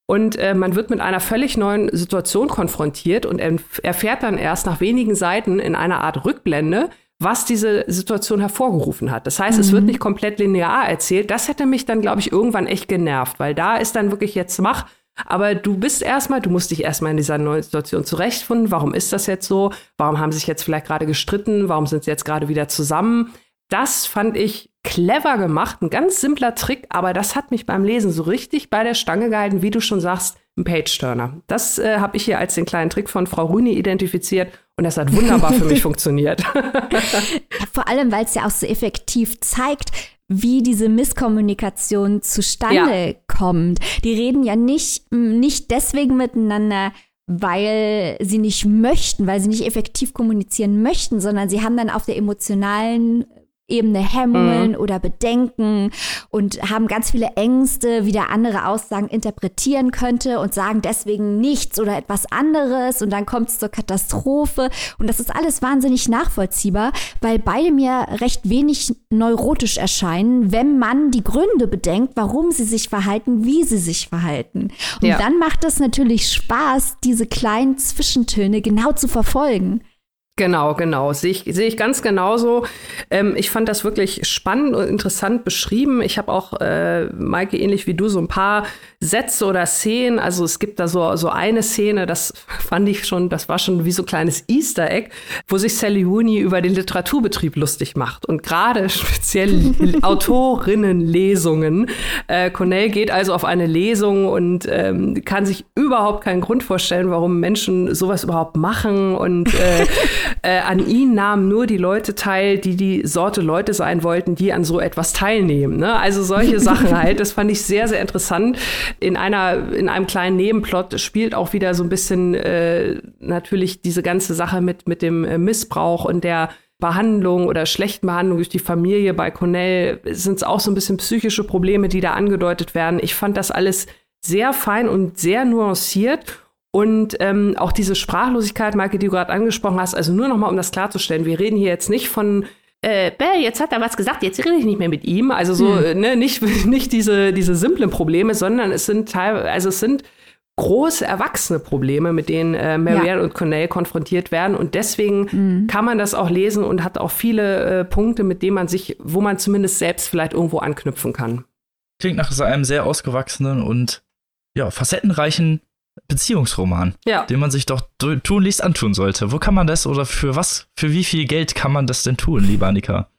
und äh, man wird mit einer völlig neuen Situation konfrontiert und erfährt dann erst nach wenigen Seiten in einer Art Rückblende, was diese Situation hervorgerufen hat. Das heißt, mhm. es wird mhm. nicht komplett linear erzählt. Das hätte mich dann, glaube ich, irgendwann echt genervt, weil da ist dann wirklich jetzt mach. Aber du bist erstmal, du musst dich erstmal in dieser neuen Situation zurechtfinden. Warum ist das jetzt so? Warum haben sie sich jetzt vielleicht gerade gestritten? Warum sind sie jetzt gerade wieder zusammen? Das fand ich clever gemacht, ein ganz simpler Trick, aber das hat mich beim Lesen so richtig bei der Stange gehalten, wie du schon sagst, ein Page-Turner. Das äh, habe ich hier als den kleinen Trick von Frau Rüni identifiziert und das hat wunderbar für mich funktioniert. Vor allem, weil es ja auch so effektiv zeigt, wie diese Misskommunikation zustande ja. kommt. Die reden ja nicht, nicht deswegen miteinander, weil sie nicht möchten, weil sie nicht effektiv kommunizieren möchten, sondern sie haben dann auf der emotionalen Ebene Hemmungen mhm. oder Bedenken und haben ganz viele Ängste, wie der andere Aussagen interpretieren könnte und sagen deswegen nichts oder etwas anderes und dann kommt es zur Katastrophe und das ist alles wahnsinnig nachvollziehbar, weil beide mir recht wenig neurotisch erscheinen, wenn man die Gründe bedenkt, warum sie sich verhalten, wie sie sich verhalten. Und ja. dann macht es natürlich Spaß, diese kleinen Zwischentöne genau zu verfolgen. Genau, genau. Sehe ich, sehe ich ganz genauso. Ähm, ich fand das wirklich spannend und interessant beschrieben. Ich habe auch, äh, Maike, ähnlich wie du, so ein paar Sätze oder Szenen. Also es gibt da so, so eine Szene, das fand ich schon, das war schon wie so ein kleines Easter Egg, wo sich Sally Rooney über den Literaturbetrieb lustig macht. Und gerade speziell Autorinnenlesungen. Äh, Cornell geht also auf eine Lesung und ähm, kann sich überhaupt keinen Grund vorstellen, warum Menschen sowas überhaupt machen und äh, äh, an ihn nahmen nur die Leute teil, die die Sorte Leute sein wollten, die an so etwas teilnehmen. Ne? Also solche Sachen halt. Das fand ich sehr, sehr interessant. In einer, in einem kleinen Nebenplot spielt auch wieder so ein bisschen äh, natürlich diese ganze Sache mit, mit dem äh, Missbrauch und der Behandlung oder schlechten Behandlung durch die Familie. Bei Cornell sind es auch so ein bisschen psychische Probleme, die da angedeutet werden. Ich fand das alles sehr fein und sehr nuanciert. Und ähm, auch diese Sprachlosigkeit, Marke, die du gerade angesprochen hast, also nur noch mal, um das klarzustellen, wir reden hier jetzt nicht von äh, jetzt hat er was gesagt, jetzt rede ich nicht mehr mit ihm. Also so, hm. ne, nicht, nicht diese, diese simplen Probleme, sondern es sind teilweise, also es sind große erwachsene Probleme, mit denen äh, Marianne ja. und Cornell konfrontiert werden. Und deswegen mhm. kann man das auch lesen und hat auch viele äh, Punkte, mit denen man sich, wo man zumindest selbst vielleicht irgendwo anknüpfen kann. Klingt nach einem sehr ausgewachsenen und ja, facettenreichen Beziehungsroman, ja. den man sich doch tunlichst antun sollte. Wo kann man das oder für was, für wie viel Geld kann man das denn tun, lieber Annika?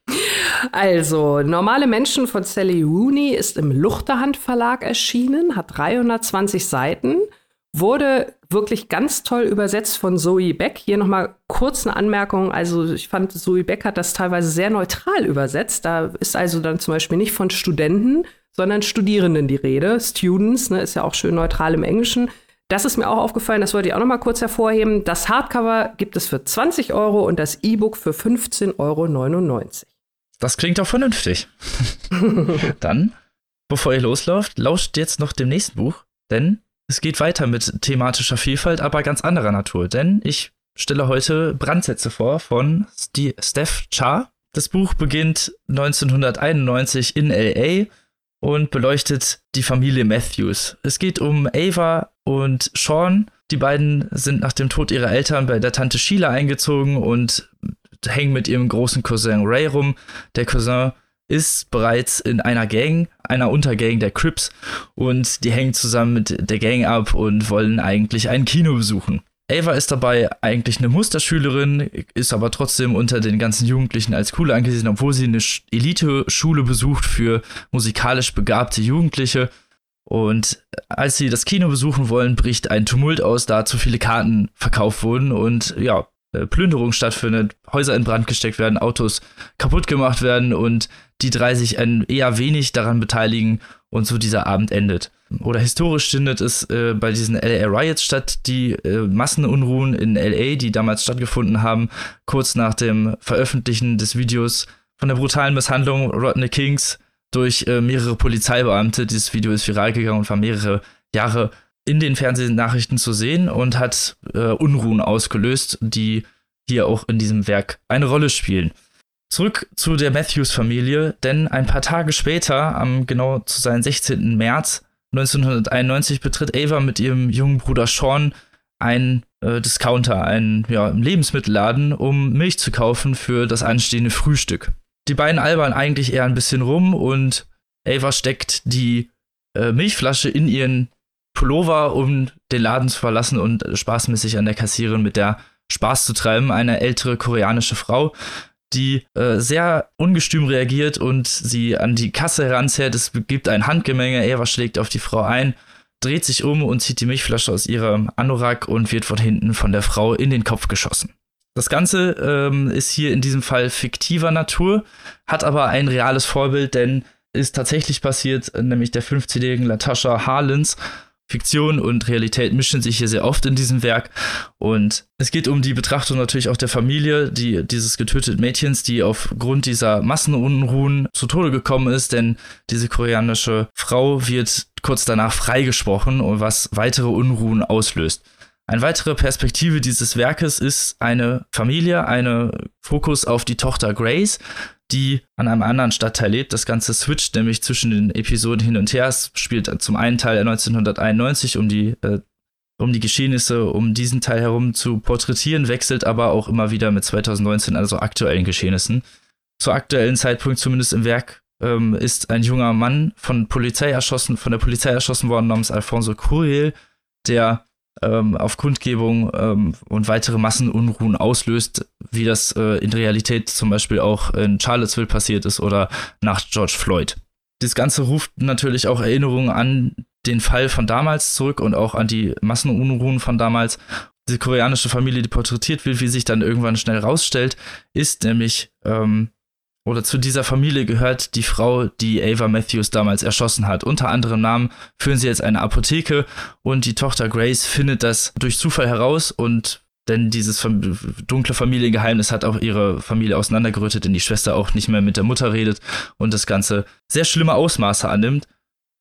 Also, Normale Menschen von Sally Rooney ist im Luchterhand Verlag erschienen, hat 320 Seiten, wurde wirklich ganz toll übersetzt von Zoe Beck. Hier nochmal kurz eine Anmerkung. Also, ich fand, Zoe Beck hat das teilweise sehr neutral übersetzt. Da ist also dann zum Beispiel nicht von Studenten, sondern Studierenden die Rede. Students, ne, ist ja auch schön neutral im Englischen. Das ist mir auch aufgefallen, das wollte ich auch noch mal kurz hervorheben. Das Hardcover gibt es für 20 Euro und das E-Book für 15,99 Euro. Das klingt doch vernünftig. Dann, bevor ihr loslauft, lauscht jetzt noch dem nächsten Buch, denn es geht weiter mit thematischer Vielfalt, aber ganz anderer Natur. Denn ich stelle heute Brandsätze vor von Steph Cha. Das Buch beginnt 1991 in LA und beleuchtet die Familie Matthews. Es geht um Ava und Sean. Die beiden sind nach dem Tod ihrer Eltern bei der Tante Sheila eingezogen und hängen mit ihrem großen Cousin Ray rum. Der Cousin ist bereits in einer Gang, einer Untergang der Crips und die hängen zusammen mit der Gang ab und wollen eigentlich ein Kino besuchen. Ava ist dabei eigentlich eine Musterschülerin, ist aber trotzdem unter den ganzen Jugendlichen als cool angesehen, obwohl sie eine Elite-Schule besucht für musikalisch begabte Jugendliche. Und als sie das Kino besuchen wollen, bricht ein Tumult aus, da zu viele Karten verkauft wurden und ja, äh, Plünderung stattfindet, Häuser in Brand gesteckt werden, Autos kaputt gemacht werden und die drei sich eher wenig daran beteiligen und so dieser Abend endet. Oder historisch findet es äh, bei diesen LA Riots statt, die äh, Massenunruhen in LA, die damals stattgefunden haben, kurz nach dem Veröffentlichen des Videos von der brutalen Misshandlung Rodney Kings durch äh, mehrere Polizeibeamte. Dieses Video ist viral gegangen und war mehrere Jahre in den Fernsehnachrichten zu sehen und hat äh, Unruhen ausgelöst, die hier auch in diesem Werk eine Rolle spielen. Zurück zu der Matthews-Familie, denn ein paar Tage später, am genau zu seinem 16. März 1991, betritt Ava mit ihrem jungen Bruder Sean einen äh, Discounter, einen ja, Lebensmittelladen, um Milch zu kaufen für das anstehende Frühstück. Die beiden albern eigentlich eher ein bisschen rum und Ava steckt die äh, Milchflasche in ihren Pullover, um den Laden zu verlassen und spaßmäßig an der Kassiererin mit der Spaß zu treiben. Eine ältere koreanische Frau, die äh, sehr ungestüm reagiert und sie an die Kasse heranzerrt. Es gibt ein Handgemenge. Eva schlägt auf die Frau ein, dreht sich um und zieht die Milchflasche aus ihrem Anorak und wird von hinten von der Frau in den Kopf geschossen. Das Ganze ähm, ist hier in diesem Fall fiktiver Natur, hat aber ein reales Vorbild, denn ist tatsächlich passiert, nämlich der 15-jährigen Latasha Harlins. Fiktion und Realität mischen sich hier sehr oft in diesem Werk. Und es geht um die Betrachtung natürlich auch der Familie, die, dieses getöteten Mädchens, die aufgrund dieser Massenunruhen zu Tode gekommen ist, denn diese koreanische Frau wird kurz danach freigesprochen, was weitere Unruhen auslöst. Eine weitere Perspektive dieses Werkes ist eine Familie, eine Fokus auf die Tochter Grace, die an einem anderen Stadtteil lebt. Das Ganze switcht nämlich zwischen den Episoden hin und her. Es spielt zum einen Teil 1991, um die, äh, um die Geschehnisse um diesen Teil herum zu porträtieren, wechselt aber auch immer wieder mit 2019, also aktuellen Geschehnissen. Zu aktuellen Zeitpunkt, zumindest im Werk, ähm, ist ein junger Mann von Polizei erschossen, von der Polizei erschossen worden namens Alfonso Curiel, der ähm, auf Kundgebung ähm, und weitere Massenunruhen auslöst, wie das äh, in Realität zum Beispiel auch in Charlottesville passiert ist oder nach George Floyd. Das Ganze ruft natürlich auch Erinnerungen an den Fall von damals zurück und auch an die Massenunruhen von damals. Die koreanische Familie, die porträtiert wird, wie sich dann irgendwann schnell rausstellt, ist nämlich ähm, oder zu dieser Familie gehört die Frau, die Ava Matthews damals erschossen hat. Unter anderem Namen führen sie jetzt eine Apotheke und die Tochter Grace findet das durch Zufall heraus und denn dieses dunkle Familiengeheimnis hat auch ihre Familie auseinandergerüttet, denn die Schwester auch nicht mehr mit der Mutter redet und das Ganze sehr schlimme Ausmaße annimmt,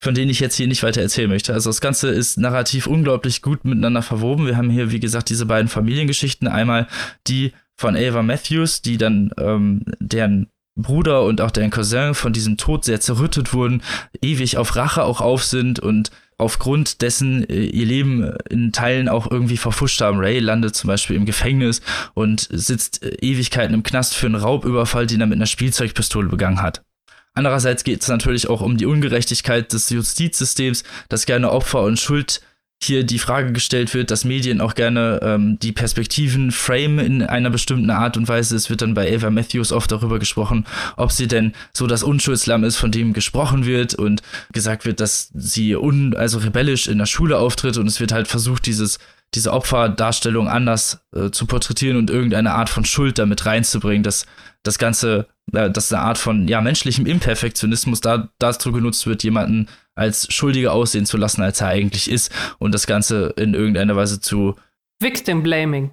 von denen ich jetzt hier nicht weiter erzählen möchte. Also das Ganze ist narrativ unglaublich gut miteinander verwoben. Wir haben hier, wie gesagt, diese beiden Familiengeschichten. Einmal die von Ava Matthews, die dann ähm, deren Bruder und auch dein Cousin von diesem Tod sehr zerrüttet wurden, ewig auf Rache auch auf sind und aufgrund dessen äh, ihr Leben in Teilen auch irgendwie verfuscht haben. Ray landet zum Beispiel im Gefängnis und sitzt äh, Ewigkeiten im Knast für einen Raubüberfall, den er mit einer Spielzeugpistole begangen hat. Andererseits geht es natürlich auch um die Ungerechtigkeit des Justizsystems, das gerne Opfer und Schuld hier die Frage gestellt wird, dass Medien auch gerne ähm, die Perspektiven frame in einer bestimmten Art und Weise. Es wird dann bei Ava Matthews oft darüber gesprochen, ob sie denn so das Unschuldslamm ist, von dem gesprochen wird und gesagt wird, dass sie un also rebellisch in der Schule auftritt und es wird halt versucht, dieses diese Opferdarstellung anders äh, zu porträtieren und irgendeine Art von Schuld damit reinzubringen, dass das Ganze, äh, dass eine Art von ja menschlichem Imperfektionismus da dazu genutzt wird, jemanden als Schuldiger aussehen zu lassen, als er eigentlich ist und das Ganze in irgendeiner Weise zu Victim Blaming.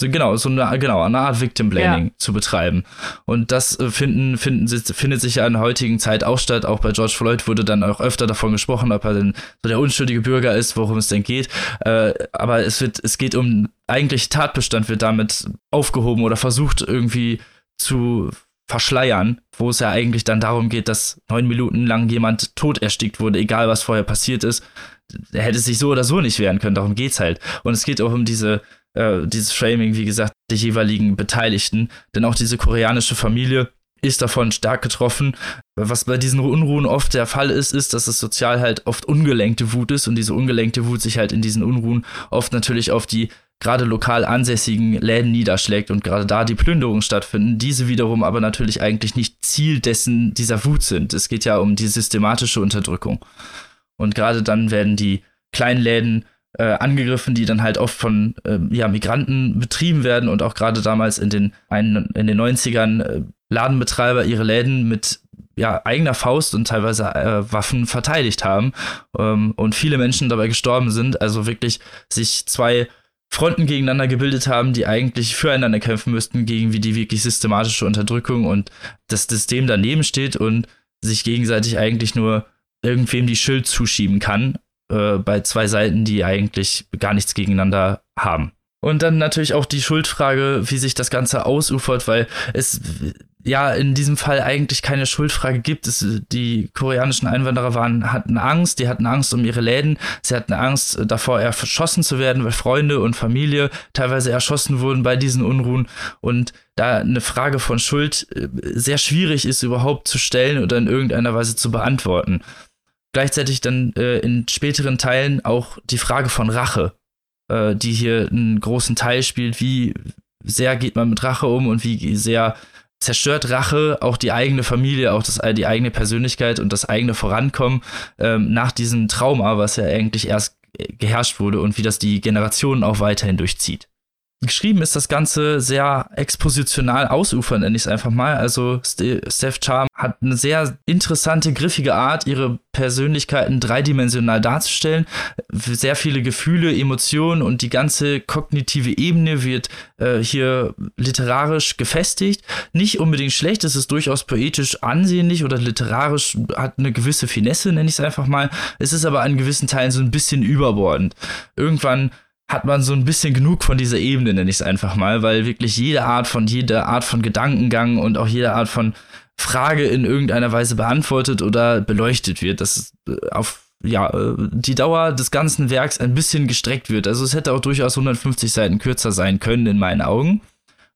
So, genau, so eine, genau, eine Art Victim Blaming ja. zu betreiben. Und das äh, finden, finden, findet sich ja in der heutigen Zeit auch statt. Auch bei George Floyd wurde dann auch öfter davon gesprochen, ob er denn so der unschuldige Bürger ist, worum es denn geht. Äh, aber es wird, es geht um eigentlich Tatbestand wird damit aufgehoben oder versucht irgendwie zu verschleiern, wo es ja eigentlich dann darum geht, dass neun Minuten lang jemand tot erstickt wurde, egal was vorher passiert ist. Er hätte sich so oder so nicht wehren können, darum geht's halt. Und es geht auch um diese, äh, dieses Framing, wie gesagt, der jeweiligen Beteiligten. Denn auch diese koreanische Familie ist davon stark getroffen. Was bei diesen Unruhen oft der Fall ist, ist, dass es sozial halt oft ungelenkte Wut ist und diese ungelenkte Wut sich halt in diesen Unruhen oft natürlich auf die gerade lokal ansässigen Läden niederschlägt und gerade da die Plünderungen stattfinden, diese wiederum aber natürlich eigentlich nicht Ziel dessen dieser Wut sind. Es geht ja um die systematische Unterdrückung. Und gerade dann werden die kleinen Läden äh, angegriffen, die dann halt oft von äh, ja, Migranten betrieben werden und auch gerade damals in den, ein, in den 90ern äh, Ladenbetreiber ihre Läden mit ja, eigener Faust und teilweise äh, Waffen verteidigt haben ähm, und viele Menschen dabei gestorben sind. Also wirklich sich zwei Fronten gegeneinander gebildet haben, die eigentlich füreinander kämpfen müssten, gegen wie die wirklich systematische Unterdrückung und das System daneben steht und sich gegenseitig eigentlich nur irgendwem die Schuld zuschieben kann, äh, bei zwei Seiten, die eigentlich gar nichts gegeneinander haben. Und dann natürlich auch die Schuldfrage, wie sich das Ganze ausufert, weil es ja in diesem Fall eigentlich keine Schuldfrage gibt. Es, die koreanischen Einwanderer waren, hatten Angst, die hatten Angst um ihre Läden, sie hatten Angst davor, erschossen zu werden, weil Freunde und Familie teilweise erschossen wurden bei diesen Unruhen. Und da eine Frage von Schuld äh, sehr schwierig ist, überhaupt zu stellen oder in irgendeiner Weise zu beantworten. Gleichzeitig dann äh, in späteren Teilen auch die Frage von Rache, äh, die hier einen großen Teil spielt. Wie sehr geht man mit Rache um und wie sehr zerstört Rache auch die eigene Familie, auch das, die eigene Persönlichkeit und das eigene Vorankommen ähm, nach diesem Trauma, was ja eigentlich erst geherrscht wurde und wie das die Generationen auch weiterhin durchzieht. Geschrieben ist das Ganze sehr expositional ausufern, nenne ich es einfach mal. Also Steph Charm hat eine sehr interessante, griffige Art, ihre Persönlichkeiten dreidimensional darzustellen. Sehr viele Gefühle, Emotionen und die ganze kognitive Ebene wird äh, hier literarisch gefestigt. Nicht unbedingt schlecht, es ist durchaus poetisch ansehnlich oder literarisch hat eine gewisse Finesse, nenne ich es einfach mal. Es ist aber an gewissen Teilen so ein bisschen überbordend. Irgendwann hat man so ein bisschen genug von dieser Ebene, nenne ich es einfach mal, weil wirklich jede Art von, jede Art von Gedankengang und auch jede Art von Frage in irgendeiner Weise beantwortet oder beleuchtet wird. Das äh, auf ja, äh, die Dauer des ganzen Werks ein bisschen gestreckt wird. Also es hätte auch durchaus 150 Seiten kürzer sein können in meinen Augen.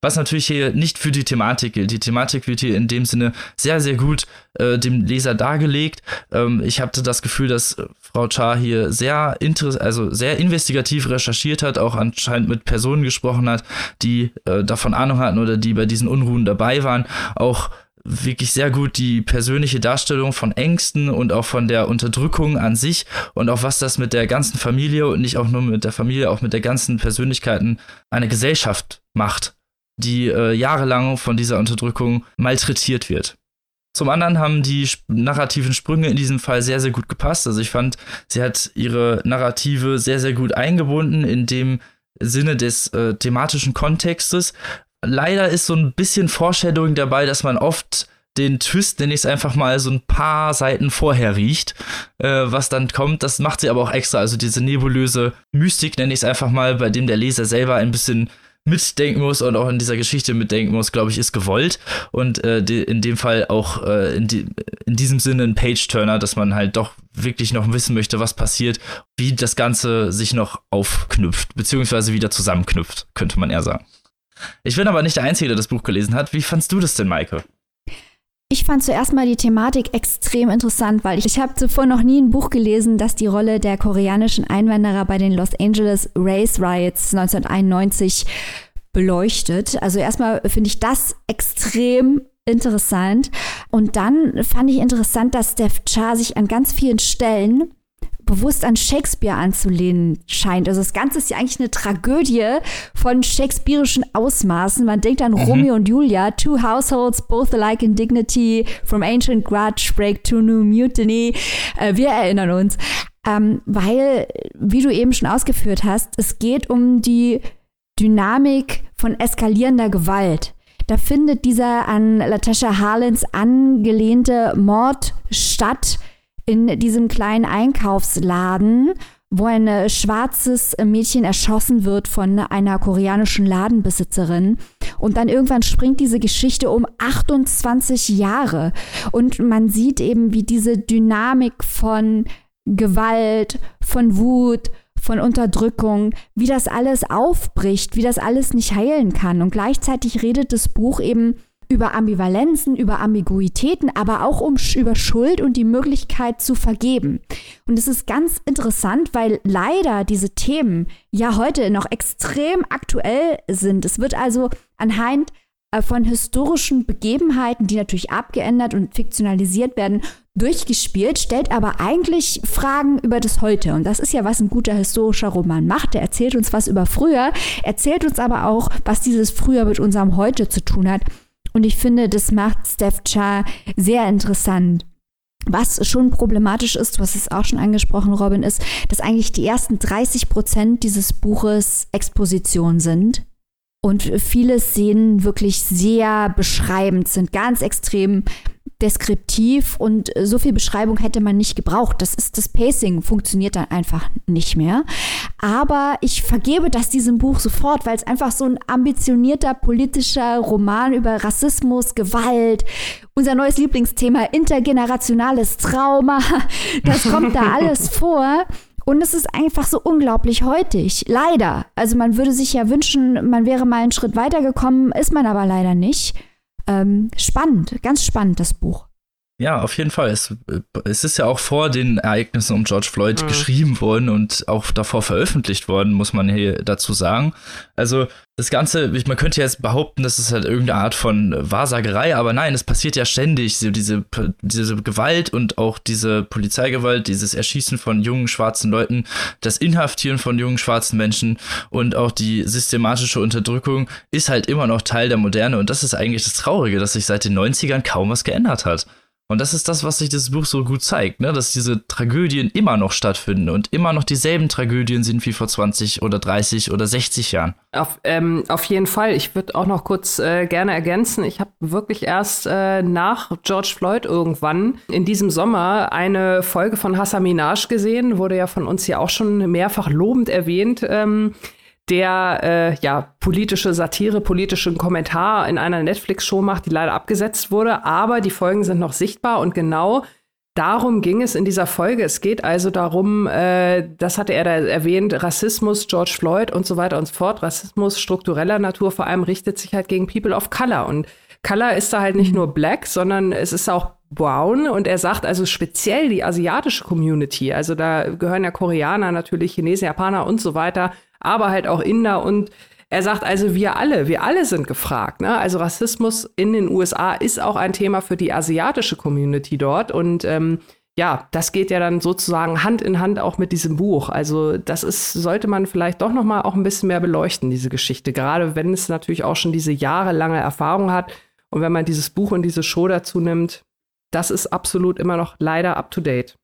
Was natürlich hier nicht für die Thematik gilt. Die Thematik wird hier in dem Sinne sehr, sehr gut äh, dem Leser dargelegt. Ähm, ich hatte das Gefühl, dass äh, Frau Char hier sehr also sehr investigativ recherchiert hat, auch anscheinend mit Personen gesprochen hat, die äh, davon Ahnung hatten oder die bei diesen Unruhen dabei waren. Auch wirklich sehr gut die persönliche Darstellung von Ängsten und auch von der Unterdrückung an sich und auch was das mit der ganzen Familie und nicht auch nur mit der Familie, auch mit der ganzen Persönlichkeiten einer Gesellschaft macht die äh, jahrelang von dieser Unterdrückung malträtiert wird. Zum anderen haben die narrativen Sprünge in diesem Fall sehr, sehr gut gepasst. Also ich fand, sie hat ihre Narrative sehr, sehr gut eingebunden in dem Sinne des äh, thematischen Kontextes. Leider ist so ein bisschen Foreshadowing dabei, dass man oft den Twist, nenne ich es einfach mal, so ein paar Seiten vorher riecht, äh, was dann kommt. Das macht sie aber auch extra. Also diese nebulöse Mystik, nenne ich es einfach mal, bei dem der Leser selber ein bisschen mitdenken muss und auch in dieser Geschichte mitdenken muss, glaube ich, ist gewollt. Und äh, die, in dem Fall auch äh, in, die, in diesem Sinne ein Page-Turner, dass man halt doch wirklich noch wissen möchte, was passiert, wie das Ganze sich noch aufknüpft, beziehungsweise wieder zusammenknüpft, könnte man eher sagen. Ich bin aber nicht der Einzige, der das Buch gelesen hat. Wie fandst du das denn, Maike? Ich fand zuerst mal die Thematik extrem interessant, weil ich, ich habe zuvor noch nie ein Buch gelesen, das die Rolle der koreanischen Einwanderer bei den Los Angeles Race Riots 1991 beleuchtet. Also erstmal finde ich das extrem interessant. Und dann fand ich interessant, dass Steph Cha sich an ganz vielen Stellen bewusst an Shakespeare anzulehnen scheint. Also das Ganze ist ja eigentlich eine Tragödie von shakespearischen Ausmaßen. Man denkt an mhm. Romeo und Julia, two households, both alike in dignity, from ancient grudge break to new mutiny. Äh, wir erinnern uns. Ähm, weil, wie du eben schon ausgeführt hast, es geht um die Dynamik von eskalierender Gewalt. Da findet dieser an Latasha Harlins angelehnte Mord statt, in diesem kleinen Einkaufsladen, wo ein äh, schwarzes Mädchen erschossen wird von einer koreanischen Ladenbesitzerin. Und dann irgendwann springt diese Geschichte um 28 Jahre. Und man sieht eben, wie diese Dynamik von Gewalt, von Wut, von Unterdrückung, wie das alles aufbricht, wie das alles nicht heilen kann. Und gleichzeitig redet das Buch eben über Ambivalenzen, über Ambiguitäten, aber auch um, über Schuld und die Möglichkeit zu vergeben. Und es ist ganz interessant, weil leider diese Themen ja heute noch extrem aktuell sind. Es wird also anhand äh, von historischen Begebenheiten, die natürlich abgeändert und fiktionalisiert werden, durchgespielt, stellt aber eigentlich Fragen über das Heute. Und das ist ja, was ein guter historischer Roman macht. Er erzählt uns was über früher, erzählt uns aber auch, was dieses Früher mit unserem Heute zu tun hat. Und ich finde, das macht Steph Cha sehr interessant. Was schon problematisch ist, was es auch schon angesprochen, Robin, ist, dass eigentlich die ersten 30 Prozent dieses Buches Exposition sind. Und viele Szenen wirklich sehr beschreibend sind, ganz extrem deskriptiv und so viel Beschreibung hätte man nicht gebraucht. Das ist das Pacing, funktioniert dann einfach nicht mehr. Aber ich vergebe das diesem Buch sofort, weil es einfach so ein ambitionierter politischer Roman über Rassismus, Gewalt, unser neues Lieblingsthema, intergenerationales Trauma, das kommt da alles vor. Und es ist einfach so unglaublich heutig. Leider. Also man würde sich ja wünschen, man wäre mal einen Schritt weiter gekommen, ist man aber leider nicht. Ähm, spannend, ganz spannend, das Buch. Ja, auf jeden Fall. Es, es ist ja auch vor den Ereignissen um George Floyd mhm. geschrieben worden und auch davor veröffentlicht worden, muss man hier dazu sagen. Also das Ganze, man könnte jetzt behaupten, das ist halt irgendeine Art von Wahrsagerei, aber nein, es passiert ja ständig. Diese, diese Gewalt und auch diese Polizeigewalt, dieses Erschießen von jungen schwarzen Leuten, das Inhaftieren von jungen schwarzen Menschen und auch die systematische Unterdrückung ist halt immer noch Teil der Moderne und das ist eigentlich das Traurige, dass sich seit den 90ern kaum was geändert hat. Und das ist das, was sich das Buch so gut zeigt, ne? dass diese Tragödien immer noch stattfinden und immer noch dieselben Tragödien sind wie vor 20 oder 30 oder 60 Jahren. Auf, ähm, auf jeden Fall. Ich würde auch noch kurz äh, gerne ergänzen. Ich habe wirklich erst äh, nach George Floyd irgendwann in diesem Sommer eine Folge von Hassan Minaj gesehen, wurde ja von uns ja auch schon mehrfach lobend erwähnt. Ähm, der äh, ja politische Satire, politischen Kommentar in einer Netflix-Show macht, die leider abgesetzt wurde. Aber die Folgen sind noch sichtbar und genau darum ging es in dieser Folge. Es geht also darum, äh, das hatte er da erwähnt, Rassismus, George Floyd und so weiter und so fort. Rassismus struktureller Natur vor allem richtet sich halt gegen People of Color. Und Color ist da halt nicht nur Black, sondern es ist auch Brown und er sagt also speziell die asiatische Community, also da gehören ja Koreaner natürlich, Chinesen, Japaner und so weiter aber halt auch Inder und er sagt also, wir alle, wir alle sind gefragt. Ne? Also Rassismus in den USA ist auch ein Thema für die asiatische Community dort. Und ähm, ja, das geht ja dann sozusagen Hand in Hand auch mit diesem Buch. Also das ist, sollte man vielleicht doch noch mal auch ein bisschen mehr beleuchten, diese Geschichte. Gerade wenn es natürlich auch schon diese jahrelange Erfahrung hat. Und wenn man dieses Buch und diese Show dazu nimmt, das ist absolut immer noch leider up to date.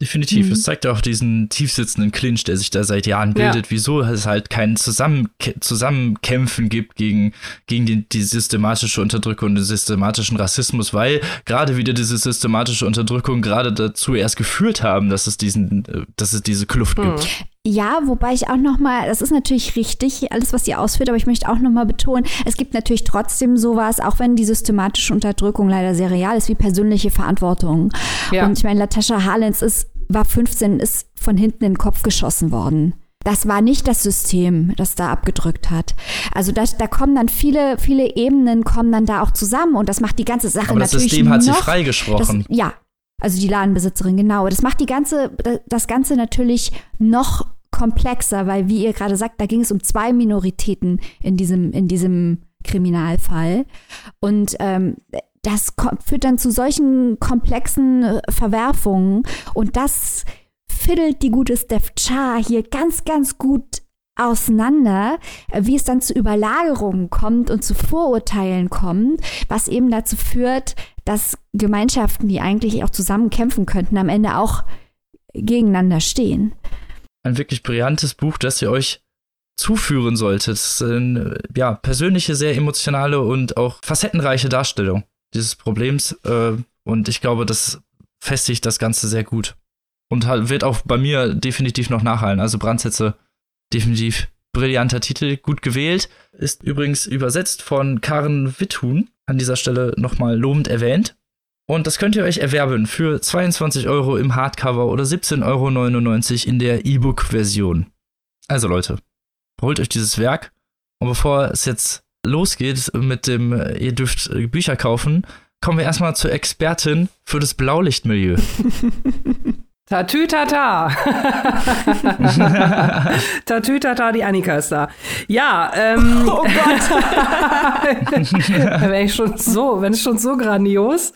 Definitiv. Mhm. Es zeigt ja auch diesen tiefsitzenden Clinch, der sich da seit Jahren bildet, ja. wieso es halt kein Zusammenkä Zusammenkämpfen gibt gegen, gegen die, die systematische Unterdrückung und den systematischen Rassismus, weil gerade wieder diese systematische Unterdrückung gerade dazu erst geführt haben, dass es diesen, äh, dass es diese Kluft mhm. gibt. Ja, wobei ich auch noch mal, das ist natürlich richtig, alles, was ihr ausführt, aber ich möchte auch noch mal betonen, es gibt natürlich trotzdem sowas, auch wenn die systematische Unterdrückung leider sehr real ist, wie persönliche Verantwortung. Ja. Und ich meine, Latascha Harlens ist, war 15, ist von hinten in den Kopf geschossen worden. Das war nicht das System, das da abgedrückt hat. Also da, da kommen dann viele, viele Ebenen kommen dann da auch zusammen und das macht die ganze Sache Aber natürlich. Das System hat noch, sie freigesprochen. Das, ja, also die Ladenbesitzerin, genau. Das macht die ganze, das Ganze natürlich noch komplexer, weil, wie ihr gerade sagt, da ging es um zwei Minoritäten in diesem, in diesem Kriminalfall. Und ähm, das führt dann zu solchen komplexen äh, Verwerfungen. Und das fiddelt die gute Steph Char hier ganz, ganz gut auseinander, wie es dann zu Überlagerungen kommt und zu Vorurteilen kommt, was eben dazu führt, dass Gemeinschaften, die eigentlich auch zusammen kämpfen könnten, am Ende auch gegeneinander stehen. Ein wirklich brillantes Buch, das ihr euch zuführen solltet. Ja, persönliche, sehr emotionale und auch facettenreiche Darstellung dieses Problems. Äh, und ich glaube, das festigt das Ganze sehr gut. Und wird auch bei mir definitiv noch nachhallen. Also Brandsätze definitiv brillanter Titel, gut gewählt. Ist übrigens übersetzt von Karen Witthuhn, an dieser Stelle nochmal lobend erwähnt. Und das könnt ihr euch erwerben für 22 Euro im Hardcover oder 17,99 Euro in der E-Book-Version. Also Leute, holt euch dieses Werk. Und bevor es jetzt losgeht mit dem, ihr dürft Bücher kaufen, kommen wir erstmal zur Expertin für das Blaulichtmilieu. Tatütata. Tatütata, die Annika ist da. Ja, ähm. Oh Gott. wenn ich schon so, wenn es schon so grandios.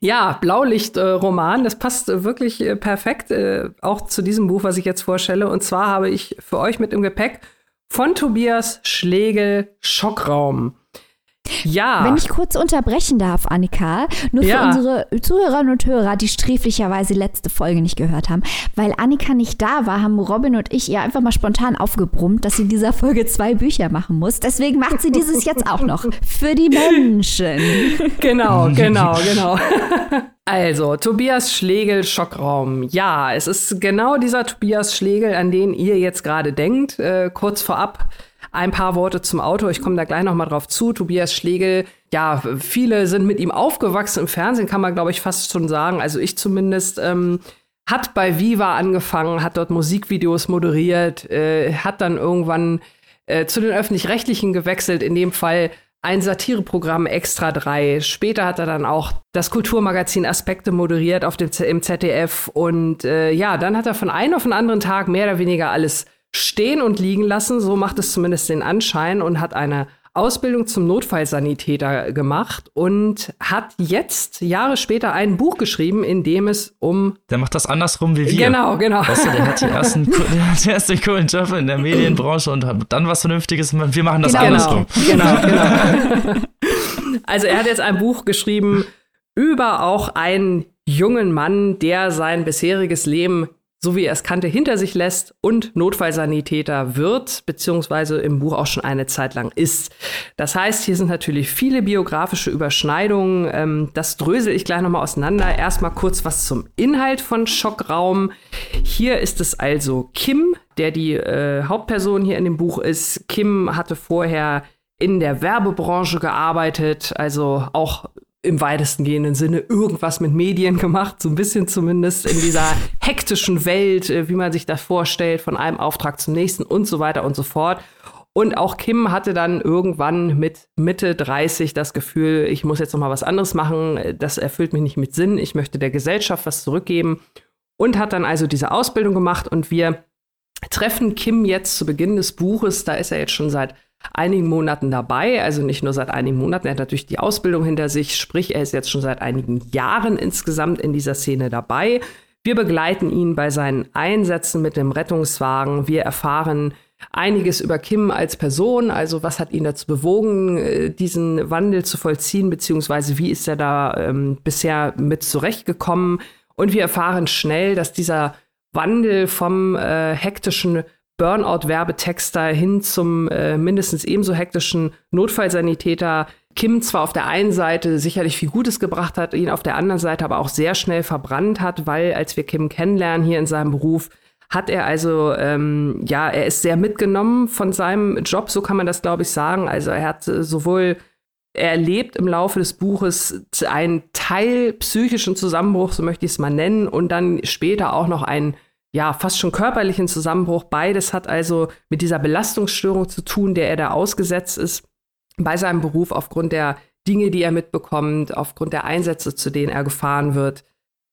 Ja, Blaulicht-Roman, das passt wirklich äh, perfekt äh, auch zu diesem Buch, was ich jetzt vorstelle. Und zwar habe ich für euch mit im Gepäck von Tobias Schlegel Schockraum. Ja. Wenn ich kurz unterbrechen darf, Annika, nur für ja. unsere Zuhörerinnen und Hörer, die sträflicherweise letzte Folge nicht gehört haben. Weil Annika nicht da war, haben Robin und ich ihr einfach mal spontan aufgebrummt, dass sie in dieser Folge zwei Bücher machen muss. Deswegen macht sie dieses jetzt auch noch. Für die Menschen. Genau, genau, genau. Also, Tobias Schlegel, Schockraum. Ja, es ist genau dieser Tobias Schlegel, an den ihr jetzt gerade denkt. Äh, kurz vorab ein paar Worte zum Autor. Ich komme da gleich noch mal drauf zu. Tobias Schlegel, ja, viele sind mit ihm aufgewachsen im Fernsehen, kann man, glaube ich, fast schon sagen. Also ich zumindest. Ähm, hat bei Viva angefangen, hat dort Musikvideos moderiert, äh, hat dann irgendwann äh, zu den öffentlich-rechtlichen gewechselt, in dem Fall ein Satireprogramm Extra 3. Später hat er dann auch das Kulturmagazin Aspekte moderiert auf dem, im ZDF. Und äh, ja, dann hat er von einem auf den anderen Tag mehr oder weniger alles stehen und liegen lassen. So macht es zumindest den Anschein und hat eine Ausbildung zum Notfallsanitäter gemacht und hat jetzt Jahre später ein Buch geschrieben, in dem es um. Der macht das andersrum wie wir. Genau, genau. Weißt du, der hat die ersten, der hat die ersten coolen Job in der Medienbranche und hat dann was Vernünftiges. Wir machen das genau, andersrum. Genau, genau. also er hat jetzt ein Buch geschrieben über auch einen jungen Mann, der sein bisheriges Leben so wie er es kannte, hinter sich lässt und Notfallsanitäter wird, beziehungsweise im Buch auch schon eine Zeit lang ist. Das heißt, hier sind natürlich viele biografische Überschneidungen. Ähm, das drösel ich gleich nochmal auseinander. Erstmal kurz was zum Inhalt von Schockraum. Hier ist es also Kim, der die äh, Hauptperson hier in dem Buch ist. Kim hatte vorher in der Werbebranche gearbeitet, also auch im weitesten gehenden Sinne irgendwas mit Medien gemacht, so ein bisschen zumindest in dieser hektischen Welt, äh, wie man sich das vorstellt, von einem Auftrag zum nächsten und so weiter und so fort. Und auch Kim hatte dann irgendwann mit Mitte 30 das Gefühl, ich muss jetzt noch mal was anderes machen, das erfüllt mich nicht mit Sinn, ich möchte der Gesellschaft was zurückgeben. Und hat dann also diese Ausbildung gemacht. Und wir treffen Kim jetzt zu Beginn des Buches, da ist er jetzt schon seit einigen Monaten dabei, also nicht nur seit einigen Monaten, er hat natürlich die Ausbildung hinter sich, sprich, er ist jetzt schon seit einigen Jahren insgesamt in dieser Szene dabei. Wir begleiten ihn bei seinen Einsätzen mit dem Rettungswagen. Wir erfahren einiges über Kim als Person, also was hat ihn dazu bewogen, äh, diesen Wandel zu vollziehen, beziehungsweise wie ist er da ähm, bisher mit zurechtgekommen. Und wir erfahren schnell, dass dieser Wandel vom äh, hektischen Burnout-Werbetexter hin zum äh, mindestens ebenso hektischen Notfallsanitäter Kim zwar auf der einen Seite sicherlich viel Gutes gebracht hat, ihn auf der anderen Seite aber auch sehr schnell verbrannt hat, weil als wir Kim kennenlernen hier in seinem Beruf, hat er also, ähm, ja, er ist sehr mitgenommen von seinem Job, so kann man das, glaube ich, sagen. Also er hat äh, sowohl, er erlebt im Laufe des Buches einen Teil psychischen Zusammenbruch, so möchte ich es mal nennen, und dann später auch noch einen ja, fast schon körperlichen Zusammenbruch. Beides hat also mit dieser Belastungsstörung zu tun, der er da ausgesetzt ist bei seinem Beruf aufgrund der Dinge, die er mitbekommt, aufgrund der Einsätze, zu denen er gefahren wird.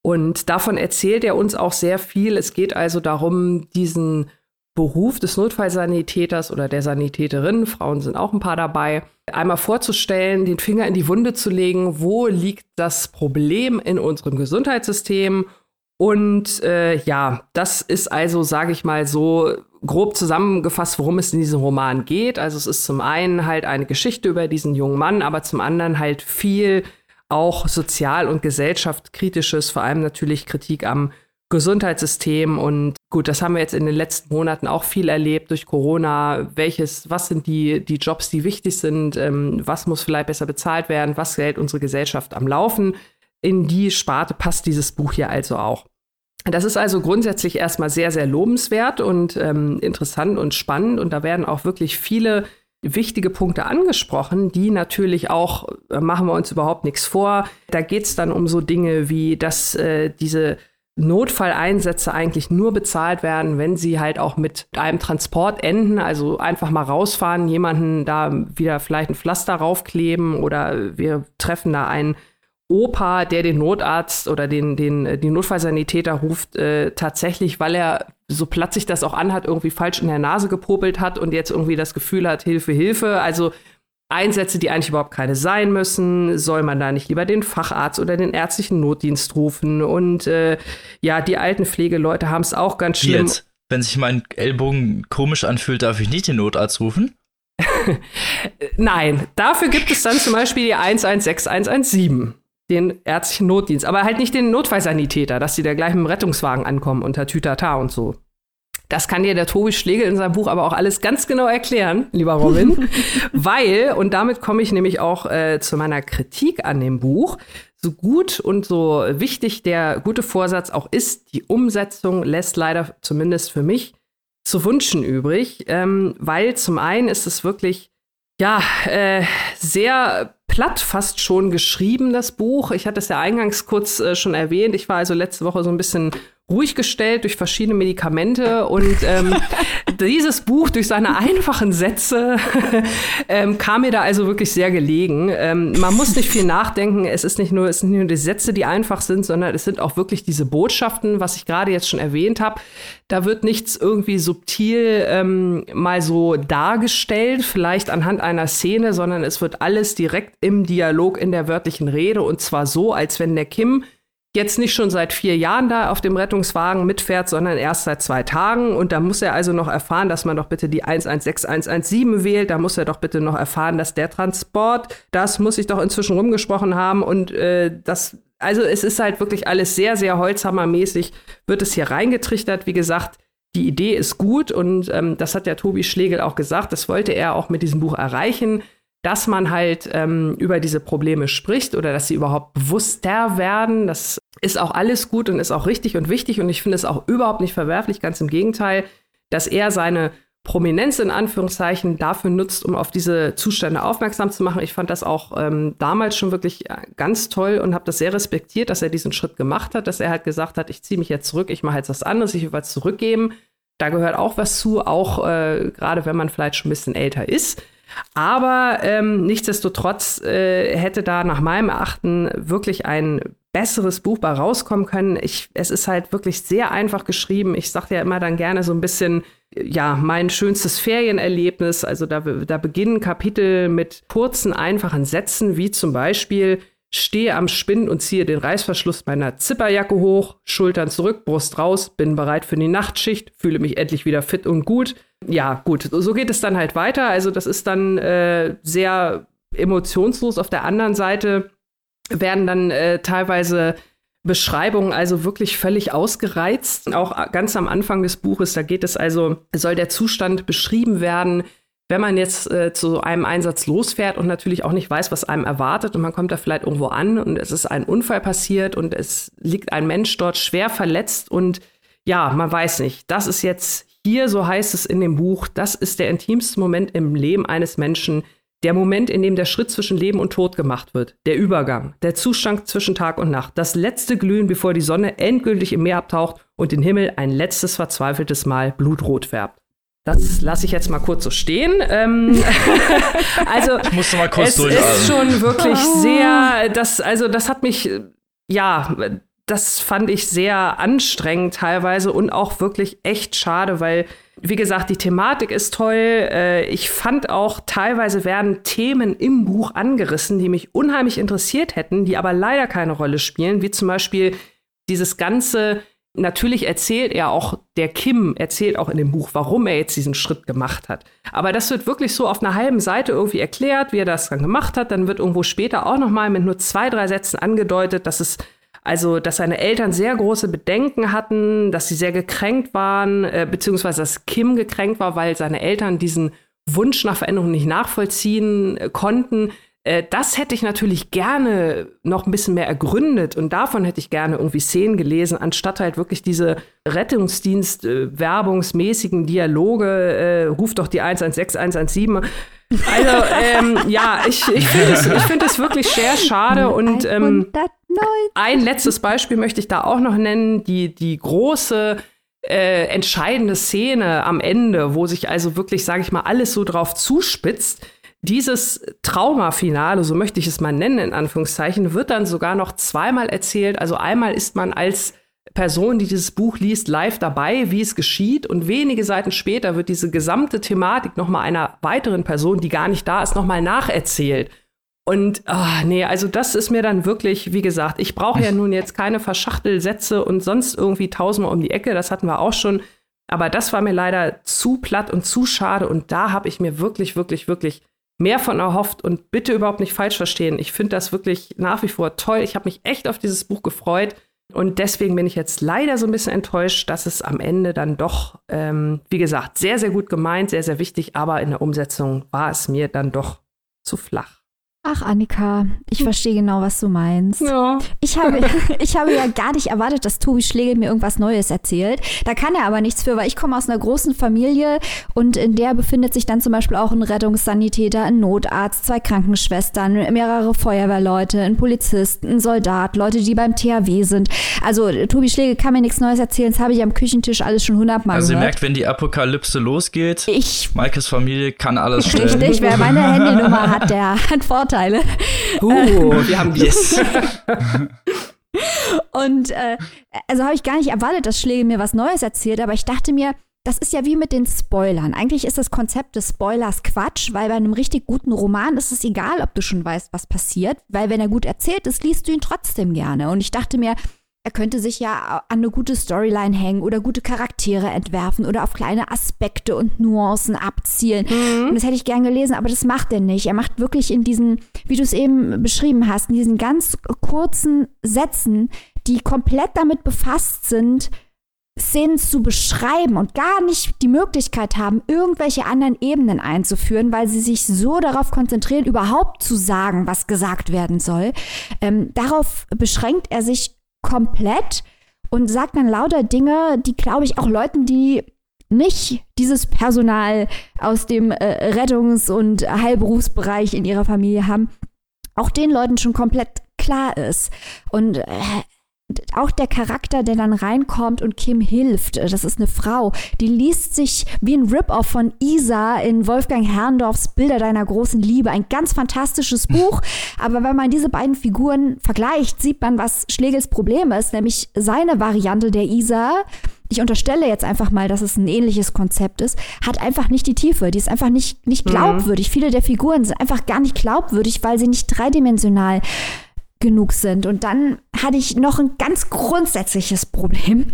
Und davon erzählt er uns auch sehr viel. Es geht also darum, diesen Beruf des Notfallsanitäters oder der Sanitäterin, Frauen sind auch ein paar dabei, einmal vorzustellen, den Finger in die Wunde zu legen, wo liegt das Problem in unserem Gesundheitssystem und äh, ja, das ist also, sage ich mal so, grob zusammengefasst, worum es in diesem Roman geht. Also es ist zum einen halt eine Geschichte über diesen jungen Mann, aber zum anderen halt viel auch sozial- und gesellschaftskritisches, vor allem natürlich Kritik am Gesundheitssystem. Und gut, das haben wir jetzt in den letzten Monaten auch viel erlebt durch Corona. Welches, was sind die, die Jobs, die wichtig sind? Ähm, was muss vielleicht besser bezahlt werden? Was hält unsere Gesellschaft am Laufen? In die Sparte passt dieses Buch hier also auch. Das ist also grundsätzlich erstmal sehr, sehr lobenswert und ähm, interessant und spannend. Und da werden auch wirklich viele wichtige Punkte angesprochen, die natürlich auch, äh, machen wir uns überhaupt nichts vor. Da geht es dann um so Dinge wie, dass äh, diese Notfalleinsätze eigentlich nur bezahlt werden, wenn sie halt auch mit einem Transport enden, also einfach mal rausfahren, jemanden da wieder vielleicht ein Pflaster raufkleben oder wir treffen da einen Opa, der den Notarzt oder den, den, äh, den Notfallsanitäter ruft, äh, tatsächlich, weil er, so platt sich das auch anhat, irgendwie falsch in der Nase gepopelt hat und jetzt irgendwie das Gefühl hat, Hilfe, Hilfe. Also Einsätze, die eigentlich überhaupt keine sein müssen, soll man da nicht lieber den Facharzt oder den ärztlichen Notdienst rufen. Und äh, ja, die alten Pflegeleute haben es auch ganz schlimm. Jetzt, wenn sich mein Ellbogen komisch anfühlt, darf ich nicht den Notarzt rufen? Nein, dafür gibt es dann zum Beispiel die 116117 den ärztlichen Notdienst, aber halt nicht den Notfallsanitäter, dass sie da gleich mit dem Rettungswagen ankommen unter Tütata und so. Das kann dir der Tobi Schlegel in seinem Buch aber auch alles ganz genau erklären, lieber Robin. Weil, und damit komme ich nämlich auch äh, zu meiner Kritik an dem Buch, so gut und so wichtig der gute Vorsatz auch ist, die Umsetzung lässt leider zumindest für mich zu wünschen übrig, ähm, weil zum einen ist es wirklich ja, äh, sehr platt fast schon geschrieben, das Buch. Ich hatte es ja eingangs kurz äh, schon erwähnt. Ich war also letzte Woche so ein bisschen ruhig gestellt durch verschiedene Medikamente und ähm, dieses Buch durch seine einfachen Sätze ähm, kam mir da also wirklich sehr gelegen. Ähm, man muss nicht viel nachdenken. Es ist nicht nur, es sind nicht nur die Sätze, die einfach sind, sondern es sind auch wirklich diese Botschaften, was ich gerade jetzt schon erwähnt habe. Da wird nichts irgendwie subtil ähm, mal so dargestellt, vielleicht anhand einer Szene, sondern es wird alles direkt im Dialog in der wörtlichen Rede und zwar so, als wenn der Kim jetzt nicht schon seit vier Jahren da auf dem Rettungswagen mitfährt, sondern erst seit zwei Tagen. Und da muss er also noch erfahren, dass man doch bitte die 116117 wählt. Da muss er doch bitte noch erfahren, dass der Transport, das muss ich doch inzwischen rumgesprochen haben. Und äh, das, also es ist halt wirklich alles sehr, sehr Holzhammermäßig, wird es hier reingetrichtert. Wie gesagt, die Idee ist gut und ähm, das hat ja Tobi Schlegel auch gesagt. Das wollte er auch mit diesem Buch erreichen dass man halt ähm, über diese Probleme spricht oder dass sie überhaupt bewusster werden. Das ist auch alles gut und ist auch richtig und wichtig und ich finde es auch überhaupt nicht verwerflich, ganz im Gegenteil, dass er seine Prominenz in Anführungszeichen dafür nutzt, um auf diese Zustände aufmerksam zu machen. Ich fand das auch ähm, damals schon wirklich äh, ganz toll und habe das sehr respektiert, dass er diesen Schritt gemacht hat, dass er halt gesagt hat, ich ziehe mich jetzt zurück, ich mache jetzt was anderes, ich will was zurückgeben. Da gehört auch was zu, auch äh, gerade wenn man vielleicht schon ein bisschen älter ist. Aber ähm, nichtsdestotrotz äh, hätte da nach meinem Erachten wirklich ein besseres Buch bei rauskommen können. Ich, es ist halt wirklich sehr einfach geschrieben. Ich sage ja immer dann gerne so ein bisschen, ja, mein schönstes Ferienerlebnis. Also da, da beginnen Kapitel mit kurzen, einfachen Sätzen, wie zum Beispiel, stehe am Spind und ziehe den Reißverschluss meiner Zipperjacke hoch, Schultern zurück, Brust raus, bin bereit für die Nachtschicht, fühle mich endlich wieder fit und gut ja, gut, so geht es dann halt weiter. Also das ist dann äh, sehr emotionslos. Auf der anderen Seite werden dann äh, teilweise Beschreibungen also wirklich völlig ausgereizt. Auch ganz am Anfang des Buches, da geht es also, soll der Zustand beschrieben werden, wenn man jetzt äh, zu einem Einsatz losfährt und natürlich auch nicht weiß, was einem erwartet und man kommt da vielleicht irgendwo an und es ist ein Unfall passiert und es liegt ein Mensch dort schwer verletzt und ja, man weiß nicht, das ist jetzt hier, so heißt es in dem Buch, das ist der intimste Moment im Leben eines Menschen, der Moment, in dem der Schritt zwischen Leben und Tod gemacht wird, der Übergang, der Zustand zwischen Tag und Nacht, das letzte Glühen, bevor die Sonne endgültig im Meer abtaucht und den Himmel ein letztes verzweifeltes Mal blutrot färbt. Das lasse ich jetzt mal kurz so stehen. Ähm, also ich musste mal kurz es ist schon wirklich sehr, das also das hat mich ja das fand ich sehr anstrengend teilweise und auch wirklich echt schade, weil, wie gesagt, die Thematik ist toll. Äh, ich fand auch, teilweise werden Themen im Buch angerissen, die mich unheimlich interessiert hätten, die aber leider keine Rolle spielen, wie zum Beispiel dieses ganze Natürlich erzählt er auch, der Kim erzählt auch in dem Buch, warum er jetzt diesen Schritt gemacht hat. Aber das wird wirklich so auf einer halben Seite irgendwie erklärt, wie er das dann gemacht hat. Dann wird irgendwo später auch noch mal mit nur zwei, drei Sätzen angedeutet, dass es also, dass seine Eltern sehr große Bedenken hatten, dass sie sehr gekränkt waren, äh, beziehungsweise dass Kim gekränkt war, weil seine Eltern diesen Wunsch nach Veränderung nicht nachvollziehen äh, konnten. Äh, das hätte ich natürlich gerne noch ein bisschen mehr ergründet und davon hätte ich gerne irgendwie Szenen gelesen, anstatt halt wirklich diese Rettungsdienst-werbungsmäßigen äh, Dialoge, äh, ruft doch die 116, 117. Also, ähm, ja, ich, ich finde es find wirklich sehr schade und ähm, ein letztes Beispiel möchte ich da auch noch nennen, die, die große äh, entscheidende Szene am Ende, wo sich also wirklich, sage ich mal, alles so drauf zuspitzt. Dieses Traumafinale, so möchte ich es mal nennen, in Anführungszeichen, wird dann sogar noch zweimal erzählt. Also einmal ist man als Person, die dieses Buch liest, live dabei, wie es geschieht. Und wenige Seiten später wird diese gesamte Thematik nochmal einer weiteren Person, die gar nicht da ist, nochmal nacherzählt. Und ach, nee, also das ist mir dann wirklich, wie gesagt, ich brauche ja nun jetzt keine Verschachtelsätze und sonst irgendwie tausendmal um die Ecke, das hatten wir auch schon. Aber das war mir leider zu platt und zu schade und da habe ich mir wirklich, wirklich, wirklich mehr von erhofft und bitte überhaupt nicht falsch verstehen. Ich finde das wirklich nach wie vor toll. Ich habe mich echt auf dieses Buch gefreut und deswegen bin ich jetzt leider so ein bisschen enttäuscht, dass es am Ende dann doch, ähm, wie gesagt, sehr, sehr gut gemeint, sehr, sehr wichtig, aber in der Umsetzung war es mir dann doch zu flach. Ach, Annika, ich verstehe genau, was du meinst. Ja. Ich habe, ich habe ja gar nicht erwartet, dass Tobi Schlegel mir irgendwas Neues erzählt. Da kann er aber nichts für, weil ich komme aus einer großen Familie und in der befindet sich dann zum Beispiel auch ein Rettungssanitäter, ein Notarzt, zwei Krankenschwestern, mehrere Feuerwehrleute, ein Polizist, ein Soldat, Leute, die beim THW sind. Also Tobi Schlegel kann mir nichts Neues erzählen, das habe ich am Küchentisch alles schon hundertmal Also ihr gehört. merkt, wenn die Apokalypse losgeht, ich Maikes Familie kann alles stellen. Richtig, wer meine Handynummer hat, der hat Vorteile. Uh, wir haben Yes. Und äh, also habe ich gar nicht erwartet, dass Schlegel mir was Neues erzählt, aber ich dachte mir, das ist ja wie mit den Spoilern. Eigentlich ist das Konzept des Spoilers Quatsch, weil bei einem richtig guten Roman ist es egal, ob du schon weißt, was passiert, weil wenn er gut erzählt ist, liest du ihn trotzdem gerne. Und ich dachte mir, er könnte sich ja an eine gute Storyline hängen oder gute Charaktere entwerfen oder auf kleine Aspekte und Nuancen abzielen. Und das hätte ich gern gelesen, aber das macht er nicht. Er macht wirklich in diesen, wie du es eben beschrieben hast, in diesen ganz kurzen Sätzen, die komplett damit befasst sind, Szenen zu beschreiben und gar nicht die Möglichkeit haben, irgendwelche anderen Ebenen einzuführen, weil sie sich so darauf konzentrieren, überhaupt zu sagen, was gesagt werden soll. Ähm, darauf beschränkt er sich komplett und sagt dann lauter Dinge, die, glaube ich, auch Leuten, die nicht dieses Personal aus dem äh, Rettungs- und Heilberufsbereich in ihrer Familie haben, auch den Leuten schon komplett klar ist. Und äh, auch der Charakter, der dann reinkommt und Kim hilft, äh, das ist eine Frau, die liest sich wie ein Rip-Off von Isa in Wolfgang Herrndorfs Bilder deiner großen Liebe. Ein ganz fantastisches Buch. Aber wenn man diese beiden Figuren vergleicht, sieht man, was Schlegels Problem ist, nämlich seine Variante der Isa. Ich unterstelle jetzt einfach mal, dass es ein ähnliches Konzept ist, hat einfach nicht die Tiefe. Die ist einfach nicht, nicht glaubwürdig. Viele der Figuren sind einfach gar nicht glaubwürdig, weil sie nicht dreidimensional genug sind. Und dann hatte ich noch ein ganz grundsätzliches Problem.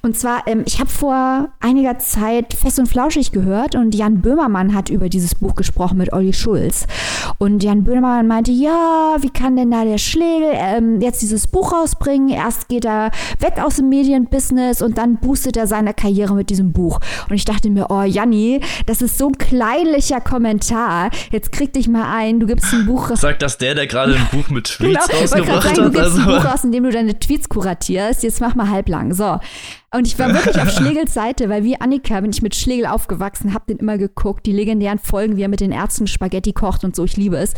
Und zwar, ähm, ich habe vor einiger Zeit Fest und Flauschig gehört und Jan Böhmermann hat über dieses Buch gesprochen mit Olli Schulz. Und Jan Böhmermann meinte, ja, wie kann denn da der Schlegel ähm, jetzt dieses Buch rausbringen? Erst geht er weg aus dem Medienbusiness und dann boostet er seine Karriere mit diesem Buch. Und ich dachte mir, oh Janni, das ist so ein kleinlicher Kommentar. Jetzt krieg dich mal ein, du gibst ein Buch raus. Sagt das der, der gerade ein Buch mit Tweets Genau, wollte gerade rausgebracht sagen, du hat? gibst ein Also, Buch raus, in dem du deine Tweets kuratierst. Jetzt mach mal halblang. So. Und ich war wirklich auf Schlegels Seite, weil wie Annika bin ich mit Schlegel aufgewachsen, hab den immer geguckt, die legendären Folgen, wie er mit den Ärzten Spaghetti kocht und so, ich liebe es.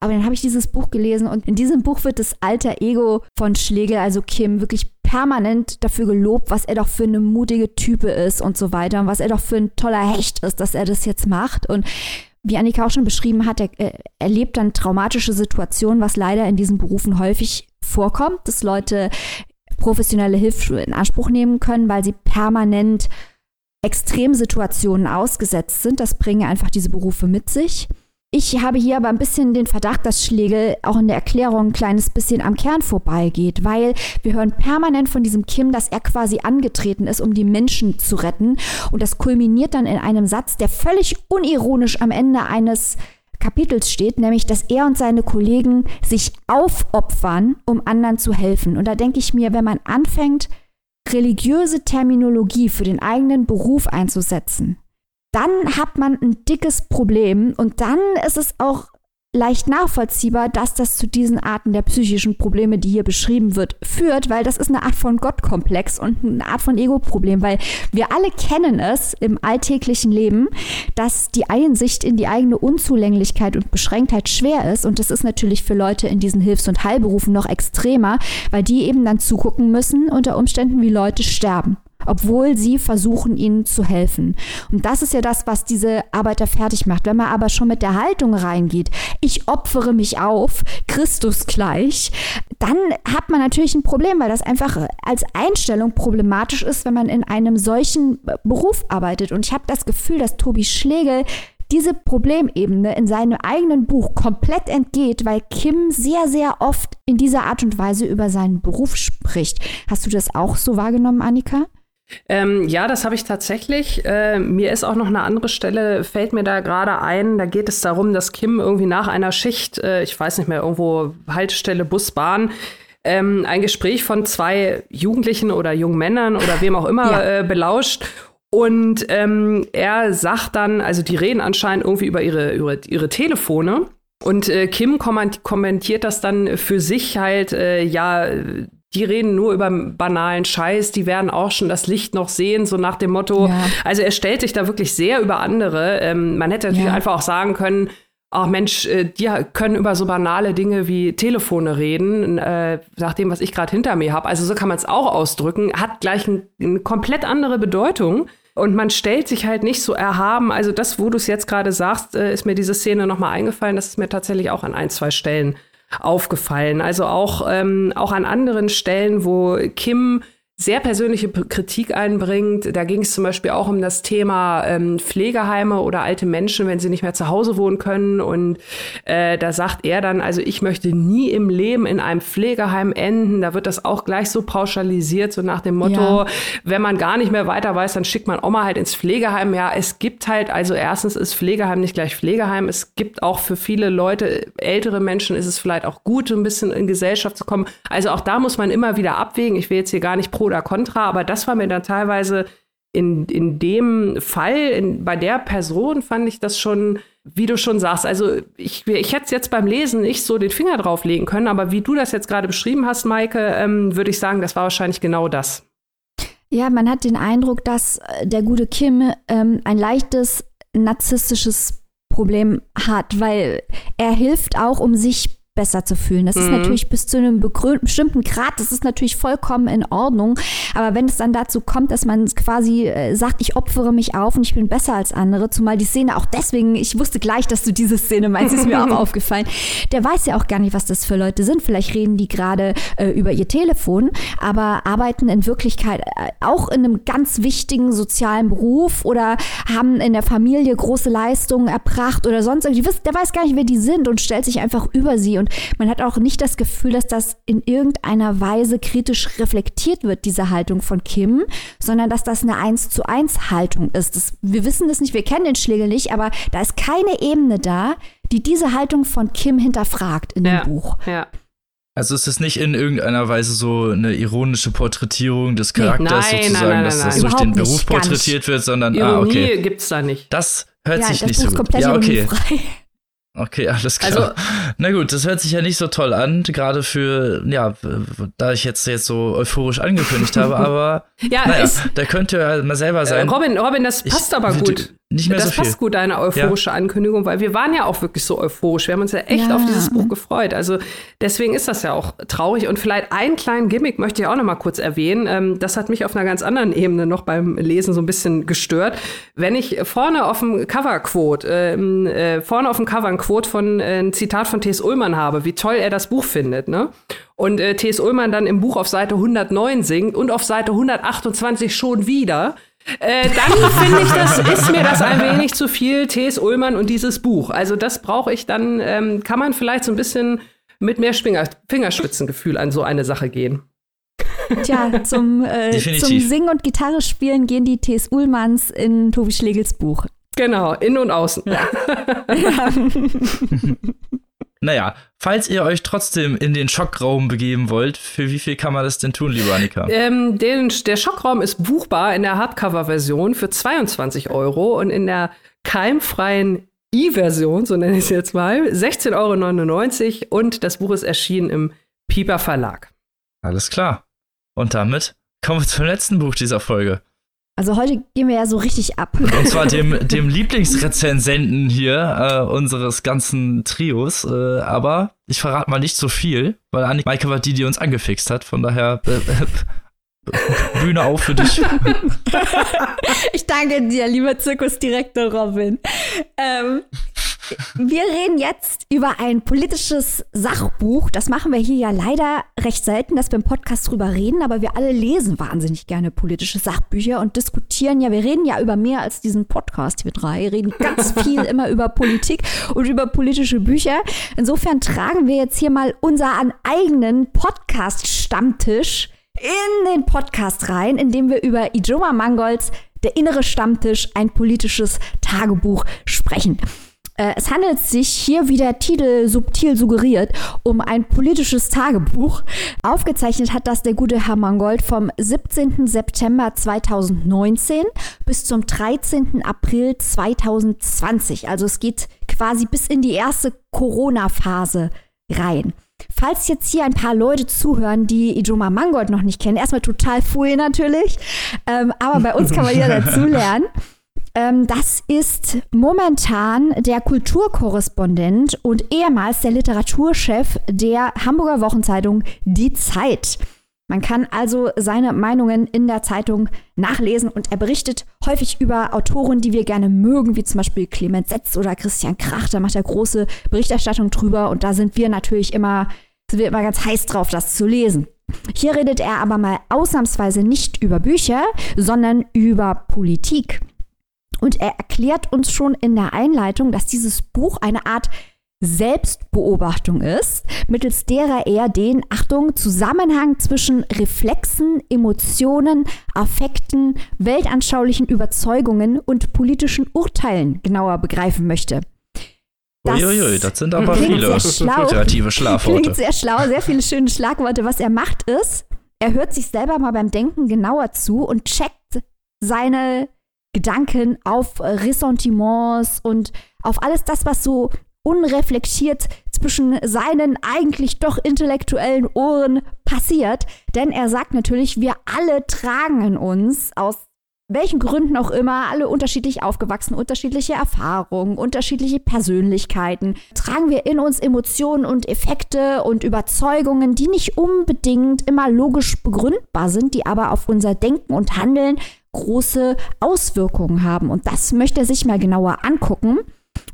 Aber dann habe ich dieses Buch gelesen und in diesem Buch wird das alter Ego von Schlegel, also Kim, wirklich permanent dafür gelobt, was er doch für eine mutige Type ist und so weiter und was er doch für ein toller Hecht ist, dass er das jetzt macht. Und wie Annika auch schon beschrieben hat, er äh, erlebt dann traumatische Situationen, was leider in diesen Berufen häufig vorkommt, dass Leute professionelle Hilfe in Anspruch nehmen können, weil sie permanent Extremsituationen ausgesetzt sind. Das bringen einfach diese Berufe mit sich. Ich habe hier aber ein bisschen den Verdacht, dass Schlegel auch in der Erklärung ein kleines bisschen am Kern vorbeigeht, weil wir hören permanent von diesem Kim, dass er quasi angetreten ist, um die Menschen zu retten. Und das kulminiert dann in einem Satz, der völlig unironisch am Ende eines Kapitels steht, nämlich, dass er und seine Kollegen sich aufopfern, um anderen zu helfen. Und da denke ich mir, wenn man anfängt, religiöse Terminologie für den eigenen Beruf einzusetzen, dann hat man ein dickes Problem und dann ist es auch leicht nachvollziehbar, dass das zu diesen Arten der psychischen Probleme, die hier beschrieben wird, führt, weil das ist eine Art von Gottkomplex und eine Art von Ego-Problem, weil wir alle kennen es im alltäglichen Leben, dass die Einsicht in die eigene Unzulänglichkeit und Beschränktheit schwer ist und das ist natürlich für Leute in diesen Hilfs- und Heilberufen noch extremer, weil die eben dann zugucken müssen unter Umständen, wie Leute sterben obwohl sie versuchen, ihnen zu helfen. Und das ist ja das, was diese Arbeiter fertig macht. Wenn man aber schon mit der Haltung reingeht, ich opfere mich auf, Christus gleich, dann hat man natürlich ein Problem, weil das einfach als Einstellung problematisch ist, wenn man in einem solchen Beruf arbeitet. Und ich habe das Gefühl, dass Tobi Schlegel diese Problemebene in seinem eigenen Buch komplett entgeht, weil Kim sehr, sehr oft in dieser Art und Weise über seinen Beruf spricht. Hast du das auch so wahrgenommen, Annika? Ähm, ja, das habe ich tatsächlich. Äh, mir ist auch noch eine andere Stelle, fällt mir da gerade ein. Da geht es darum, dass Kim irgendwie nach einer Schicht, äh, ich weiß nicht mehr, irgendwo Haltestelle, Bus, Bahn, ähm, ein Gespräch von zwei Jugendlichen oder jungen Männern oder wem auch immer Ja. äh, belauscht. Und ähm, er sagt dann, also die reden anscheinend irgendwie über ihre, ihre, ihre Telefone. Und äh, Kim kommentiert das dann für sich halt, äh, ja, die reden nur über banalen Scheiß, die werden auch schon das Licht noch sehen, so nach dem Motto. Ja. Also er stellt sich da wirklich sehr über andere. Ähm, man hätte natürlich ja. einfach auch sagen können, ach Mensch, äh, die können über so banale Dinge wie Telefone reden, äh, nach dem, was ich gerade hinter mir habe. Also so kann man es auch ausdrücken, hat gleich ein, eine komplett andere Bedeutung. Und man stellt sich halt nicht so erhaben. Also das, wo du es jetzt gerade sagst, äh, ist mir diese Szene nochmal eingefallen. Das ist mir tatsächlich auch an ein, zwei Stellen aufgefallen. Also auch, ähm, auch an anderen Stellen, wo Kim sehr persönliche Kritik einbringt. Da ging es zum Beispiel auch um das Thema ähm, Pflegeheime oder alte Menschen, wenn sie nicht mehr zu Hause wohnen können. Und äh, da sagt er dann, also ich möchte nie im Leben in einem Pflegeheim enden. Da wird das auch gleich so pauschalisiert, so nach dem Motto, ja. wenn man gar nicht mehr weiter weiß, dann schickt man Oma halt ins Pflegeheim. Ja, es gibt halt, also erstens ist Pflegeheim nicht gleich Pflegeheim. Es gibt auch für viele Leute, ältere Menschen, ist es vielleicht auch gut, ein bisschen in Gesellschaft zu kommen. Also auch da muss man immer wieder abwägen. Ich will jetzt hier gar nicht pro oder contra, aber das war mir dann teilweise in, in dem Fall, in, bei der Person fand ich das schon, wie du schon sagst, also ich, ich hätte es jetzt beim Lesen nicht so den Finger drauflegen können, aber wie du das jetzt gerade beschrieben hast, Maike, ähm, würde ich sagen, das war wahrscheinlich genau das. Ja, man hat den Eindruck, dass äh, der gute Kim ähm, ein leichtes narzisstisches Problem hat, weil er hilft auch, um sich besser zu fühlen. Das mhm. ist natürlich bis zu einem bestimmten Grad, das ist natürlich vollkommen in Ordnung. Aber wenn es dann dazu kommt, dass man quasi äh, sagt, ich opfere mich auf und ich bin besser als andere, zumal die Szene auch deswegen, ich wusste gleich, dass du diese Szene meinst, ist mir auch aufgefallen. Der weiß ja auch gar nicht, was das für Leute sind. Vielleicht reden die gerade äh, über ihr Telefon, aber arbeiten in Wirklichkeit äh, auch in einem ganz wichtigen sozialen Beruf oder haben in der Familie große Leistungen erbracht oder sonst irgendwie. Der weiß gar nicht, wer die sind und stellt sich einfach über sie und man hat auch nicht das Gefühl, dass das in irgendeiner Weise kritisch reflektiert wird, diese Haltung von Kim, sondern dass das eine Eins zu eins Haltung ist. Das, wir wissen das nicht, wir kennen den Schlegel nicht, aber da ist keine Ebene da, die diese Haltung von Kim hinterfragt in ja, dem Buch. Ja. Also es ist nicht in irgendeiner Weise so eine ironische Porträtierung des Charakters nein, sozusagen, nein, nein, dass das durch den Beruf porträtiert wird, sondern Ironie ah, okay. gibt's da nicht. Das hört ja, sich das nicht Buch so gut. Komplett Ja, okay. Frei. Okay, alles klar. Also, Na gut, das hört sich ja nicht so toll an, gerade für, ja, da ich jetzt jetzt so euphorisch angekündigt habe, aber ja, naja, da könnte ja mal selber sein. Robin, Robin, das passt ich, aber gut. Nicht mehr das so viel. passt gut, eine euphorische ja. Ankündigung, weil wir waren ja auch wirklich so euphorisch. Wir haben uns ja echt ja. auf dieses Buch gefreut. Also deswegen ist das ja auch traurig. Und vielleicht einen kleinen Gimmick möchte ich auch noch mal kurz erwähnen. Ähm, das hat mich auf einer ganz anderen Ebene noch beim Lesen so ein bisschen gestört. Wenn ich vorne auf dem Cover-Quote, ähm, äh, vorne auf dem Cover ein Quote von äh, ein Zitat von T.S. Ullmann habe, wie toll er das Buch findet, ne? Und äh, T.S. Ullmann dann im Buch auf Seite 109 singt und auf Seite 128 schon wieder äh, dann finde ich, das ist mir das ein wenig zu viel, T.S. Ullmann und dieses Buch. Also das brauche ich dann, ähm, kann man vielleicht so ein bisschen mit mehr Finger Fingerspitzengefühl an so eine Sache gehen. Tja, zum, äh, zum Singen und Gitarre spielen gehen die T.S. Ullmanns in Tobi Schlegels Buch. Genau, innen und außen. Ja. Naja, falls ihr euch trotzdem in den Schockraum begeben wollt, für wie viel kann man das denn tun, liebe Annika? Ähm, den, der Schockraum ist buchbar in der Hardcover-Version für 22 Euro und in der keimfreien E-Version, so nenne ich es jetzt mal, 16,99 Euro und das Buch ist erschienen im Pieper Verlag. Alles klar. Und damit kommen wir zum letzten Buch dieser Folge. Also heute gehen wir ja so richtig ab. Und zwar dem, dem Lieblingsrezensenten hier äh, unseres ganzen Trios. Äh, aber ich verrate mal nicht so viel, weil Annika Maike war die, die uns angefixt hat. Von daher äh, äh Bühne auf für dich. ich danke dir, lieber Zirkusdirektor Robin. Ähm, wir reden jetzt über ein politisches Sachbuch. Das machen wir hier ja leider recht selten, dass wir im Podcast drüber reden, aber wir alle lesen wahnsinnig gerne politische Sachbücher und diskutieren ja. Wir reden ja über mehr als diesen Podcast, wir drei. Wir reden ganz viel immer über Politik und über politische Bücher. Insofern tragen wir jetzt hier mal unseren eigenen Podcast-Stammtisch in den Podcast rein, indem wir über Ijoma Mangolds Der innere Stammtisch, ein politisches Tagebuch sprechen. Äh, es handelt sich hier, wie der Titel subtil suggeriert, um ein politisches Tagebuch. Aufgezeichnet hat das der gute Herr Mangold vom 17. September 2019 bis zum 13. April 2020. Also es geht quasi bis in die erste Corona-Phase rein. Falls jetzt hier ein paar Leute zuhören, die Ijoma Mangold noch nicht kennen, erstmal total full natürlich, ähm, aber bei uns kann man ja dazulernen. Ähm, das ist momentan der Kulturkorrespondent und ehemals der Literaturchef der Hamburger Wochenzeitung Die Zeit. Man kann also seine Meinungen in der Zeitung nachlesen und er berichtet häufig über Autoren, die wir gerne mögen, wie zum Beispiel Clemens Setz oder Christian Krach. Da macht er große Berichterstattung drüber und da sind wir natürlich immer, sind wir immer ganz heiß drauf, das zu lesen. Hier redet er aber mal ausnahmsweise nicht über Bücher, sondern über Politik. Und er erklärt uns schon in der Einleitung, dass dieses Buch eine Art Selbstbeobachtung ist, mittels derer er den, Achtung, Zusammenhang zwischen Reflexen, Emotionen, Affekten, weltanschaulichen Überzeugungen und politischen Urteilen genauer begreifen möchte. Das Uiuiui, das sind aber viele schlau, kreative Schlagworte. Klingt sehr schlau, sehr viele schöne Schlagworte. Was er macht ist, er hört sich selber mal beim Denken genauer zu und checkt seine Gedanken auf Ressentiments und auf alles das, was so unreflektiert zwischen seinen eigentlich doch intellektuellen Ohren passiert. Denn er sagt natürlich, wir alle tragen in uns aus welchen Gründen auch immer, alle unterschiedlich aufgewachsen, unterschiedliche Erfahrungen, unterschiedliche Persönlichkeiten, tragen wir in uns Emotionen und Effekte und Überzeugungen, die nicht unbedingt immer logisch begründbar sind, die aber auf unser Denken und Handeln große Auswirkungen haben. Und das möchte er sich mal genauer angucken.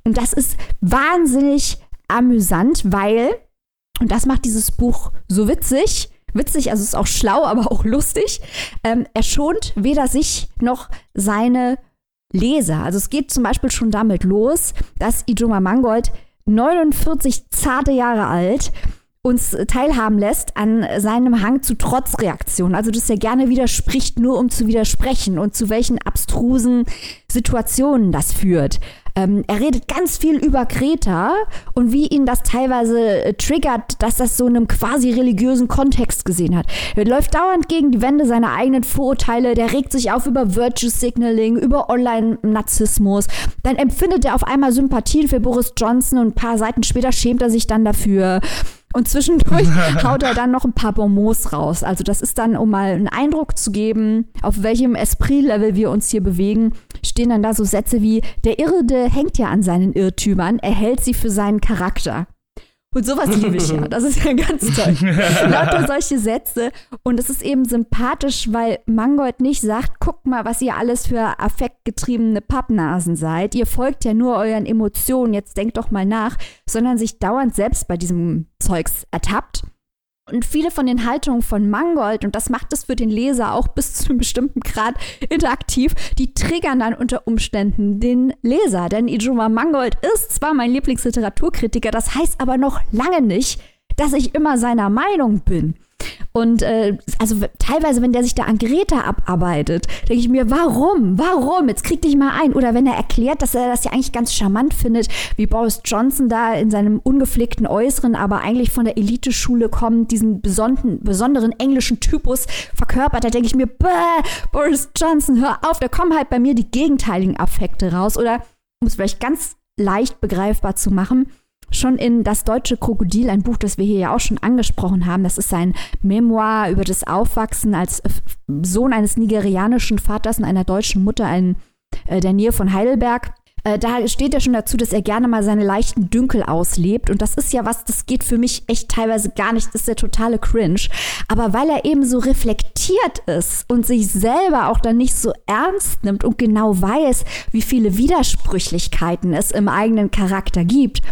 Und das ist wahnsinnig amüsant, weil, und das macht dieses Buch so witzig, witzig, also ist auch schlau, aber auch lustig, ähm, er schont weder sich noch seine Leser. Also es geht zum Beispiel schon damit los, dass Ijoma Mangold 49 zarte Jahre alt uns teilhaben lässt an seinem Hang zu Trotzreaktionen. Also, dass er gerne widerspricht, nur um zu widersprechen und zu welchen abstrusen Situationen das führt. Ähm, er redet ganz viel über Kreta und wie ihn das teilweise äh, triggert, dass das so in einem quasi religiösen Kontext gesehen hat. Er läuft dauernd gegen die Wände seiner eigenen Vorurteile, der regt sich auf über Virtue Signaling, über Online-Narzissmus. Dann empfindet er auf einmal Sympathien für Boris Johnson und ein paar Seiten später schämt er sich dann dafür. Und zwischendurch haut er dann noch ein paar Bonbons raus. Also das ist dann, um mal einen Eindruck zu geben, auf welchem Esprit-Level wir uns hier bewegen, stehen dann da so Sätze wie, der Irrde hängt ja an seinen Irrtümern, er hält sie für seinen Charakter. Und sowas liebe ich ja. Das ist ja ganz toll. Lauter solche Sätze. Und es ist eben sympathisch, weil Mangold nicht sagt, guckt mal, was ihr alles für affektgetriebene Pappnasen seid. Ihr folgt ja nur euren Emotionen, jetzt denkt doch mal nach, sondern sich dauernd selbst bei diesem Zeugs ertappt und viele von den Haltungen von Mangold, und das macht es für den Leser auch bis zu einem bestimmten Grad interaktiv, die triggern dann unter Umständen den Leser. Denn Ijoma Mangold ist zwar mein Lieblingsliteraturkritiker, das heißt aber noch lange nicht, dass ich immer seiner Meinung bin. Und äh, also teilweise, wenn der sich da an Greta abarbeitet, denke ich mir, warum? Warum? Jetzt krieg dich mal ein. Oder wenn er erklärt, dass er das ja eigentlich ganz charmant findet, wie Boris Johnson da in seinem ungepflegten Äußeren, aber eigentlich von der Eliteschule kommt, diesen besonderen, besonderen englischen Typus verkörpert, da denke ich mir, Bäh, Boris Johnson, hör auf, da kommen halt bei mir die gegenteiligen Affekte raus. Oder um es vielleicht ganz leicht begreifbar zu machen, schon in Das deutsche Krokodil, ein Buch, das wir hier ja auch schon angesprochen haben. Das ist sein Memoir über das Aufwachsen als Sohn eines nigerianischen Vaters und einer deutschen Mutter in äh, der Nähe von Heidelberg. Äh, da steht ja schon dazu, dass er gerne mal seine leichten Dünkel auslebt. Und das ist ja was, das geht für mich echt teilweise gar nicht. Das ist der totale Cringe. Aber weil er eben so reflektiert ist und sich selber auch dann nicht so ernst nimmt und genau weiß, wie viele Widersprüchlichkeiten es im eigenen Charakter gibt,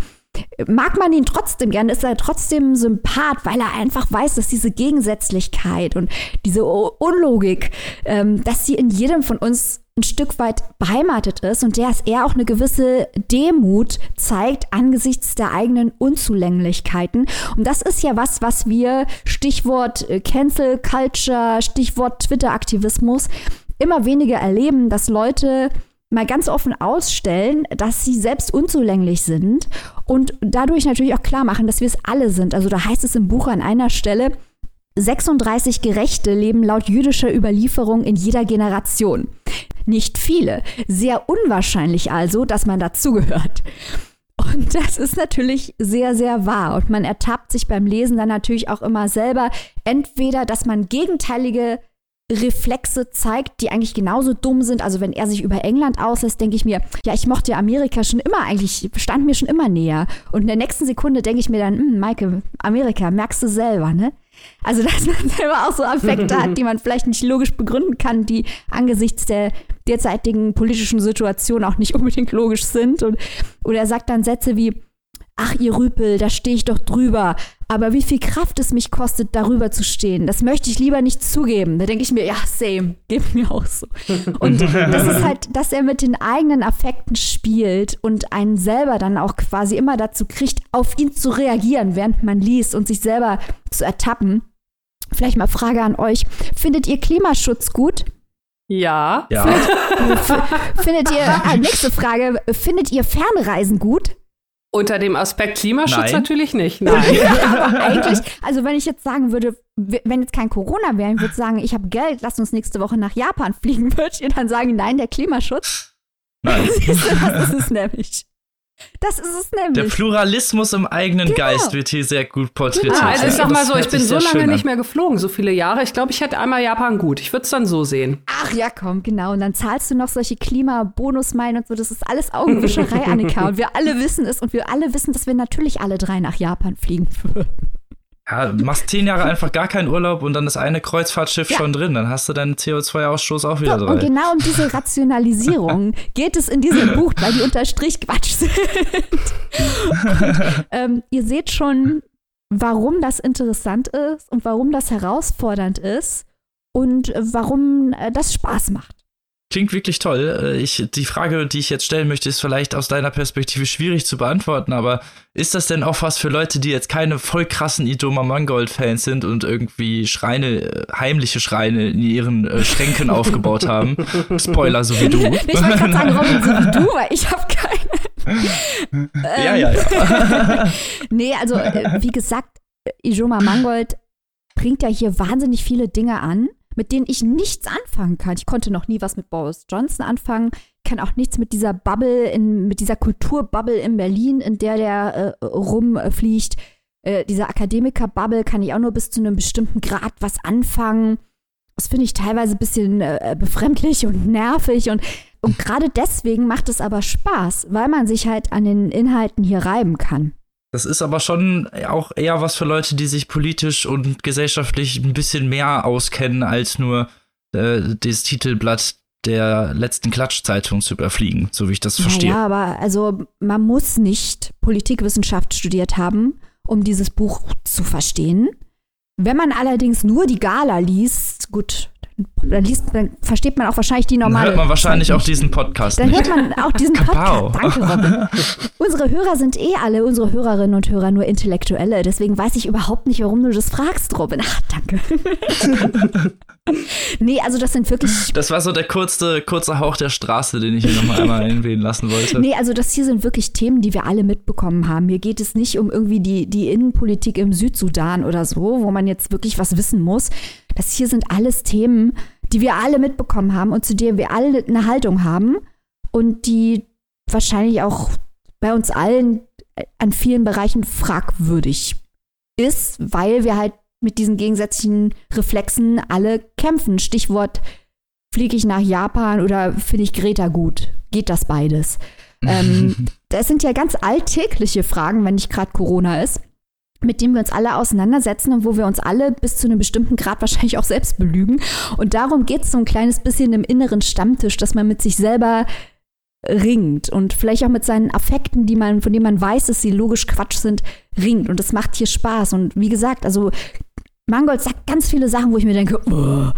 mag man ihn trotzdem gern, ist er trotzdem Sympath, weil er einfach weiß, dass diese Gegensätzlichkeit und diese Unlogik, ähm, dass sie in jedem von uns ein Stück weit beheimatet ist und der es eher auch eine gewisse Demut zeigt angesichts der eigenen Unzulänglichkeiten. Und das ist ja was, was wir, Stichwort äh, Cancel Culture, Stichwort Twitter-Aktivismus, immer weniger erleben, dass Leute mal ganz offen ausstellen, dass sie selbst unzulänglich sind und dadurch natürlich auch klar machen, dass wir es alle sind. Also da heißt es im Buch an einer Stelle, 36 Gerechte leben laut jüdischer Überlieferung in jeder Generation. Nicht viele. Sehr unwahrscheinlich also, dass man dazugehört. Und das ist natürlich sehr, sehr wahr. Und man ertappt sich beim Lesen dann natürlich auch immer selber, entweder, dass man gegenteilige Reflexe zeigt, die eigentlich genauso dumm sind. Also wenn er sich über England auslässt, denke ich mir, ja, ich mochte Amerika schon immer eigentlich, stand mir schon immer näher. Und in der nächsten Sekunde denke ich mir dann, hm, Maike, Amerika, merkst du selber, ne? Also, dass man selber auch so Affekte hat, die man vielleicht nicht logisch begründen kann, die angesichts der derzeitigen politischen Situation auch nicht unbedingt logisch sind. Und, oder er sagt dann Sätze wie, ach ihr Rüpel, da stehe ich doch drüber. Aber wie viel Kraft es mich kostet, darüber zu stehen, das möchte ich lieber nicht zugeben. Da denke ich mir, ja, same, geht mir auch so. Und das ist halt, dass er mit den eigenen Affekten spielt und einen selber dann auch quasi immer dazu kriegt, auf ihn zu reagieren, während man liest und sich selber zu ertappen. Vielleicht mal Frage an euch. Findet ihr Klimaschutz gut? Ja. Ja. Findet ihr, ah, nächste Frage, findet ihr Fernreisen gut? Unter dem Aspekt Klimaschutz Nein. natürlich nicht. Nein. Aber eigentlich, also wenn ich jetzt sagen würde, wenn jetzt kein Corona wäre, ich würde sagen, ich habe Geld, lasst uns nächste Woche nach Japan fliegen, würdet ihr dann sagen, nein, der Klimaschutz? Nein. Siehst du, das ist es nämlich. Das ist es Der nämlich. Pluralismus im eigenen Genau. Geist wird hier sehr gut porträtiert. Genau. Ah, also ich sag mal so, ich bin so lange nicht mehr geflogen, so viele Jahre. Ich glaube, ich hätte einmal Japan gut. Ich würde es dann so sehen. Ach ja, komm, genau. Und dann zahlst du noch solche Klimabonusmeilen und so. Das ist alles Augenwischerei, Annika. Und wir alle wissen es. Und wir alle wissen, dass wir natürlich alle drei nach Japan fliegen würden. Ja, machst zehn Jahre einfach gar keinen Urlaub und dann ist eine Kreuzfahrtschiff Ja. schon drin. Dann hast du deinen CO2-Ausstoß auch wieder So, und drei. genau um diese Rationalisierung geht es in diesem Buch, weil die unter Strich Quatsch sind. Und, ähm, ihr seht schon, warum das interessant ist und warum das herausfordernd ist und warum äh, das Spaß macht. Klingt wirklich toll. Äh, Ich, die Frage, die ich jetzt stellen möchte, ist vielleicht aus deiner Perspektive schwierig zu beantworten, aber ist das denn auch was für Leute, die jetzt keine voll krassen Idoma Mangold-Fans sind und irgendwie Schreine, äh, heimliche Schreine in ihren äh, Schränken aufgebaut haben? Spoiler, so wie du. Ich wollte gerade sagen, Robin, so wie du, weil ich habe keine. ja, ja, ja. Nee, also äh, wie gesagt, Ijoma Mangold bringt ja hier wahnsinnig viele Dinge an, mit denen ich nichts anfangen kann. Ich konnte noch nie was mit Boris Johnson anfangen, kann auch nichts mit dieser Bubble, in, mit dieser Kulturbubble in Berlin, in der der äh, rumfliegt. Äh, dieser Akademiker-Bubble kann ich auch nur bis zu einem bestimmten Grad was anfangen. Das finde ich teilweise ein bisschen äh, befremdlich und nervig und, und gerade deswegen macht es aber Spaß, weil man sich halt an den Inhalten hier reiben kann. Das ist aber schon auch eher was für Leute, die sich politisch und gesellschaftlich ein bisschen mehr auskennen, als nur äh, das Titelblatt der letzten Klatschzeitung zu überfliegen, so wie ich das verstehe. Ja, aber also man muss nicht Politikwissenschaft studiert haben, um dieses Buch zu verstehen. Wenn man allerdings nur die Gala liest, gut, dann, liest, dann versteht man auch wahrscheinlich die Dann normale. hört man wahrscheinlich auch diesen Podcast Dann nicht. hört man auch diesen. Podcast. Danke, Robin. Unsere Hörer sind eh alle, unsere Hörerinnen und Hörer, nur Intellektuelle. Deswegen weiß ich überhaupt nicht, warum du das fragst, Robin. Ach, danke. nee, also das sind wirklich Das war so der kurze, kurze Hauch der Straße, den ich hier nochmal einmal einwählen lassen wollte. Nee, also das hier sind wirklich Themen, die wir alle mitbekommen haben. Hier geht es nicht um irgendwie die, die Innenpolitik im Südsudan oder so, wo man jetzt wirklich was wissen muss. Das hier sind alles Themen, die wir alle mitbekommen haben und zu denen wir alle eine Haltung haben und die wahrscheinlich auch bei uns allen an vielen Bereichen fragwürdig ist, weil wir halt mit diesen gegensätzlichen Reflexen alle kämpfen. Stichwort fliege ich nach Japan oder finde ich Greta gut? Geht das beides? ähm, das sind ja ganz alltägliche Fragen, wenn nicht gerade Corona ist, mit denen wir uns alle auseinandersetzen und wo wir uns alle bis zu einem bestimmten Grad wahrscheinlich auch selbst belügen. Und darum geht es so ein kleines bisschen im inneren Stammtisch, dass man mit sich selber ringt und vielleicht auch mit seinen Affekten, die man, von denen man weiß, dass sie logisch Quatsch sind, ringt. Und das macht hier Spaß. Und wie gesagt, also Mangold sagt ganz viele Sachen, wo ich mir denke, oh.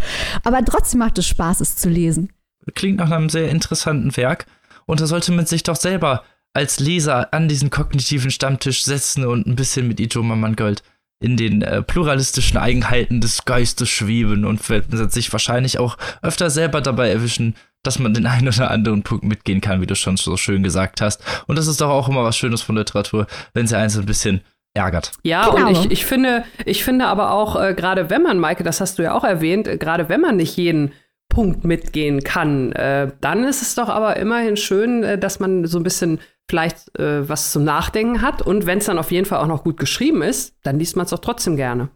aber trotzdem macht es Spaß, es zu lesen. Klingt nach einem sehr interessanten Werk. Und da sollte man sich doch selber als Leser an diesen kognitiven Stammtisch setzen und ein bisschen mit Ijoma Mangold in den äh, pluralistischen Eigenheiten des Geistes schweben und wird sich wahrscheinlich auch öfter selber dabei erwischen, dass man den einen oder anderen Punkt mitgehen kann, wie du schon so schön gesagt hast. Und das ist doch auch immer was Schönes von Literatur, wenn sie einen so ein bisschen ärgert. Ja, genau. und ich, ich, finde, ich finde aber auch, äh, gerade wenn man, Maike, das hast du ja auch erwähnt, äh, gerade wenn man nicht jeden Punkt mitgehen kann, äh, dann ist es doch aber immerhin schön, äh, dass man so ein bisschen vielleicht äh, was zum Nachdenken hat. Und wenn es dann auf jeden Fall auch noch gut geschrieben ist, dann liest man es doch trotzdem gerne.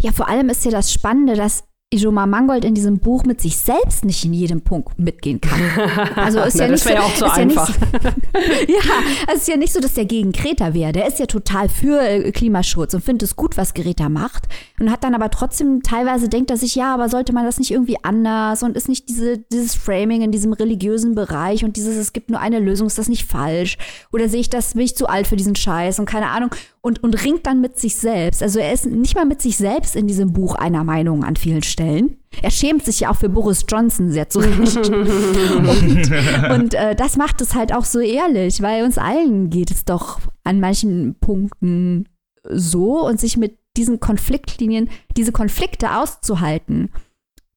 Ja, vor allem ist ja das Spannende, dass Ijoma Mangold in diesem Buch mit sich selbst nicht in jedem Punkt mitgehen kann. Also ist Na, ja nicht das wäre ja auch zu einfach. Ja, ja, also es ist ja nicht so, dass der gegen Greta wäre. Der ist ja total für äh, Klimaschutz und findet es gut, was Greta macht. Und hat dann aber trotzdem teilweise denkt er sich, ja, aber sollte man das nicht irgendwie anders und ist nicht diese, dieses Framing in diesem religiösen Bereich und dieses, es gibt nur eine Lösung, ist das nicht falsch? Oder sehe ich das, bin ich zu alt für diesen Scheiß und keine Ahnung und, und ringt dann mit sich selbst. Also er ist nicht mal mit sich selbst in diesem Buch einer Meinung an vielen Stellen. Er schämt sich ja auch für Boris Johnson sehr zurecht. und und äh, das macht es halt auch so ehrlich, weil uns allen geht es doch an manchen Punkten so und sich mit diesen Konfliktlinien, diese Konflikte auszuhalten.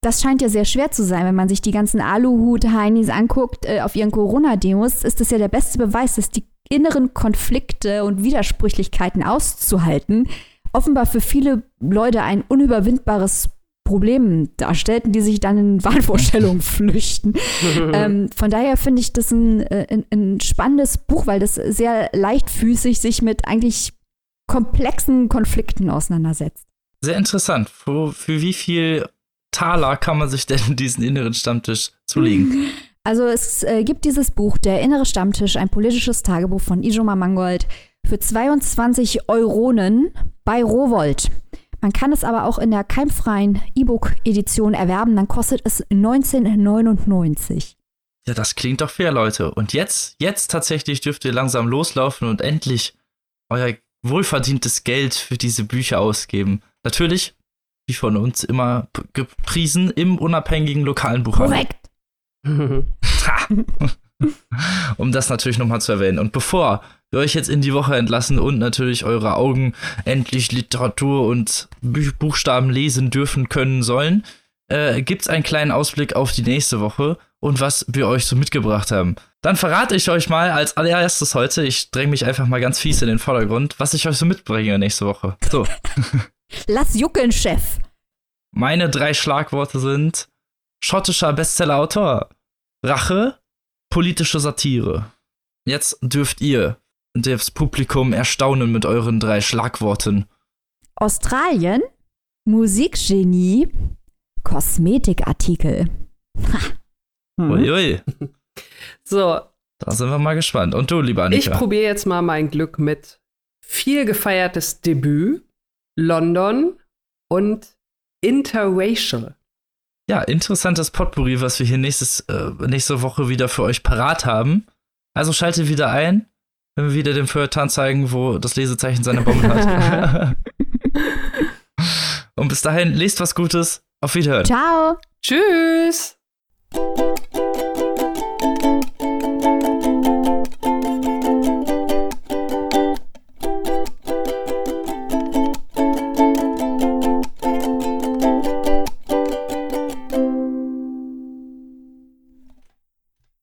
Das scheint ja sehr schwer zu sein, wenn man sich die ganzen Aluhut-Heinis anguckt äh, auf ihren Corona-Demos, ist das ja der beste Beweis, dass die inneren Konflikte und Widersprüchlichkeiten auszuhalten, offenbar für viele Leute ein unüberwindbares Problem darstellten, die sich dann in Wahnvorstellungen flüchten. ähm, von daher finde ich das ein, äh, ein, ein, spannendes Buch, weil das sehr leichtfüßig sich mit eigentlich komplexen Konflikten auseinandersetzt. Sehr interessant. Für, für wie viel Taler kann man sich denn diesen inneren Stammtisch zulegen? Also es äh, gibt dieses Buch, Der innere Stammtisch, ein politisches Tagebuch von Ijoma Mangold, für 22 Euronen bei Rowold. Man kann es aber auch in der keimfreien E-Book-Edition erwerben, dann kostet es 19,99. Ja, das klingt doch fair, Leute. Und jetzt, jetzt tatsächlich dürft ihr langsam loslaufen und endlich euer wohlverdientes Geld für diese Bücher ausgeben. Natürlich, wie von uns immer gepriesen, im unabhängigen lokalen Buchhandel. Korrekt. um das natürlich nochmal zu erwähnen. Und bevor wir euch jetzt in die Woche entlassen und natürlich eure Augen endlich Literatur und Buchstaben lesen dürfen können sollen, äh, gibt es einen kleinen Ausblick auf die nächste Woche und was wir euch so mitgebracht haben. Dann verrate ich euch mal als allererstes heute, ich dränge mich einfach mal ganz fies in den Vordergrund, was ich euch so mitbringe nächste Woche. So. Lass juckeln, Chef. Meine drei Schlagworte sind schottischer Bestsellerautor, Rache, politische Satire. Jetzt dürft ihr das Publikum erstaunen mit euren drei Schlagworten. Australien, Musikgenie, Kosmetikartikel. Hm. Uiui. So. Da sind wir mal gespannt. Und du, lieber Annika? Ich probiere jetzt mal mein Glück mit viel gefeiertes Debüt, London und Interracial ja, interessantes Potpourri, was wir hier nächstes, äh, nächste Woche wieder für euch parat haben. Also schaltet wieder ein, wenn wir wieder den Feuilleton zeigen, wo das Lesezeichen seine Bombe hat. Und bis dahin, lest was Gutes. Auf Wiederhören. Ciao. Tschüss.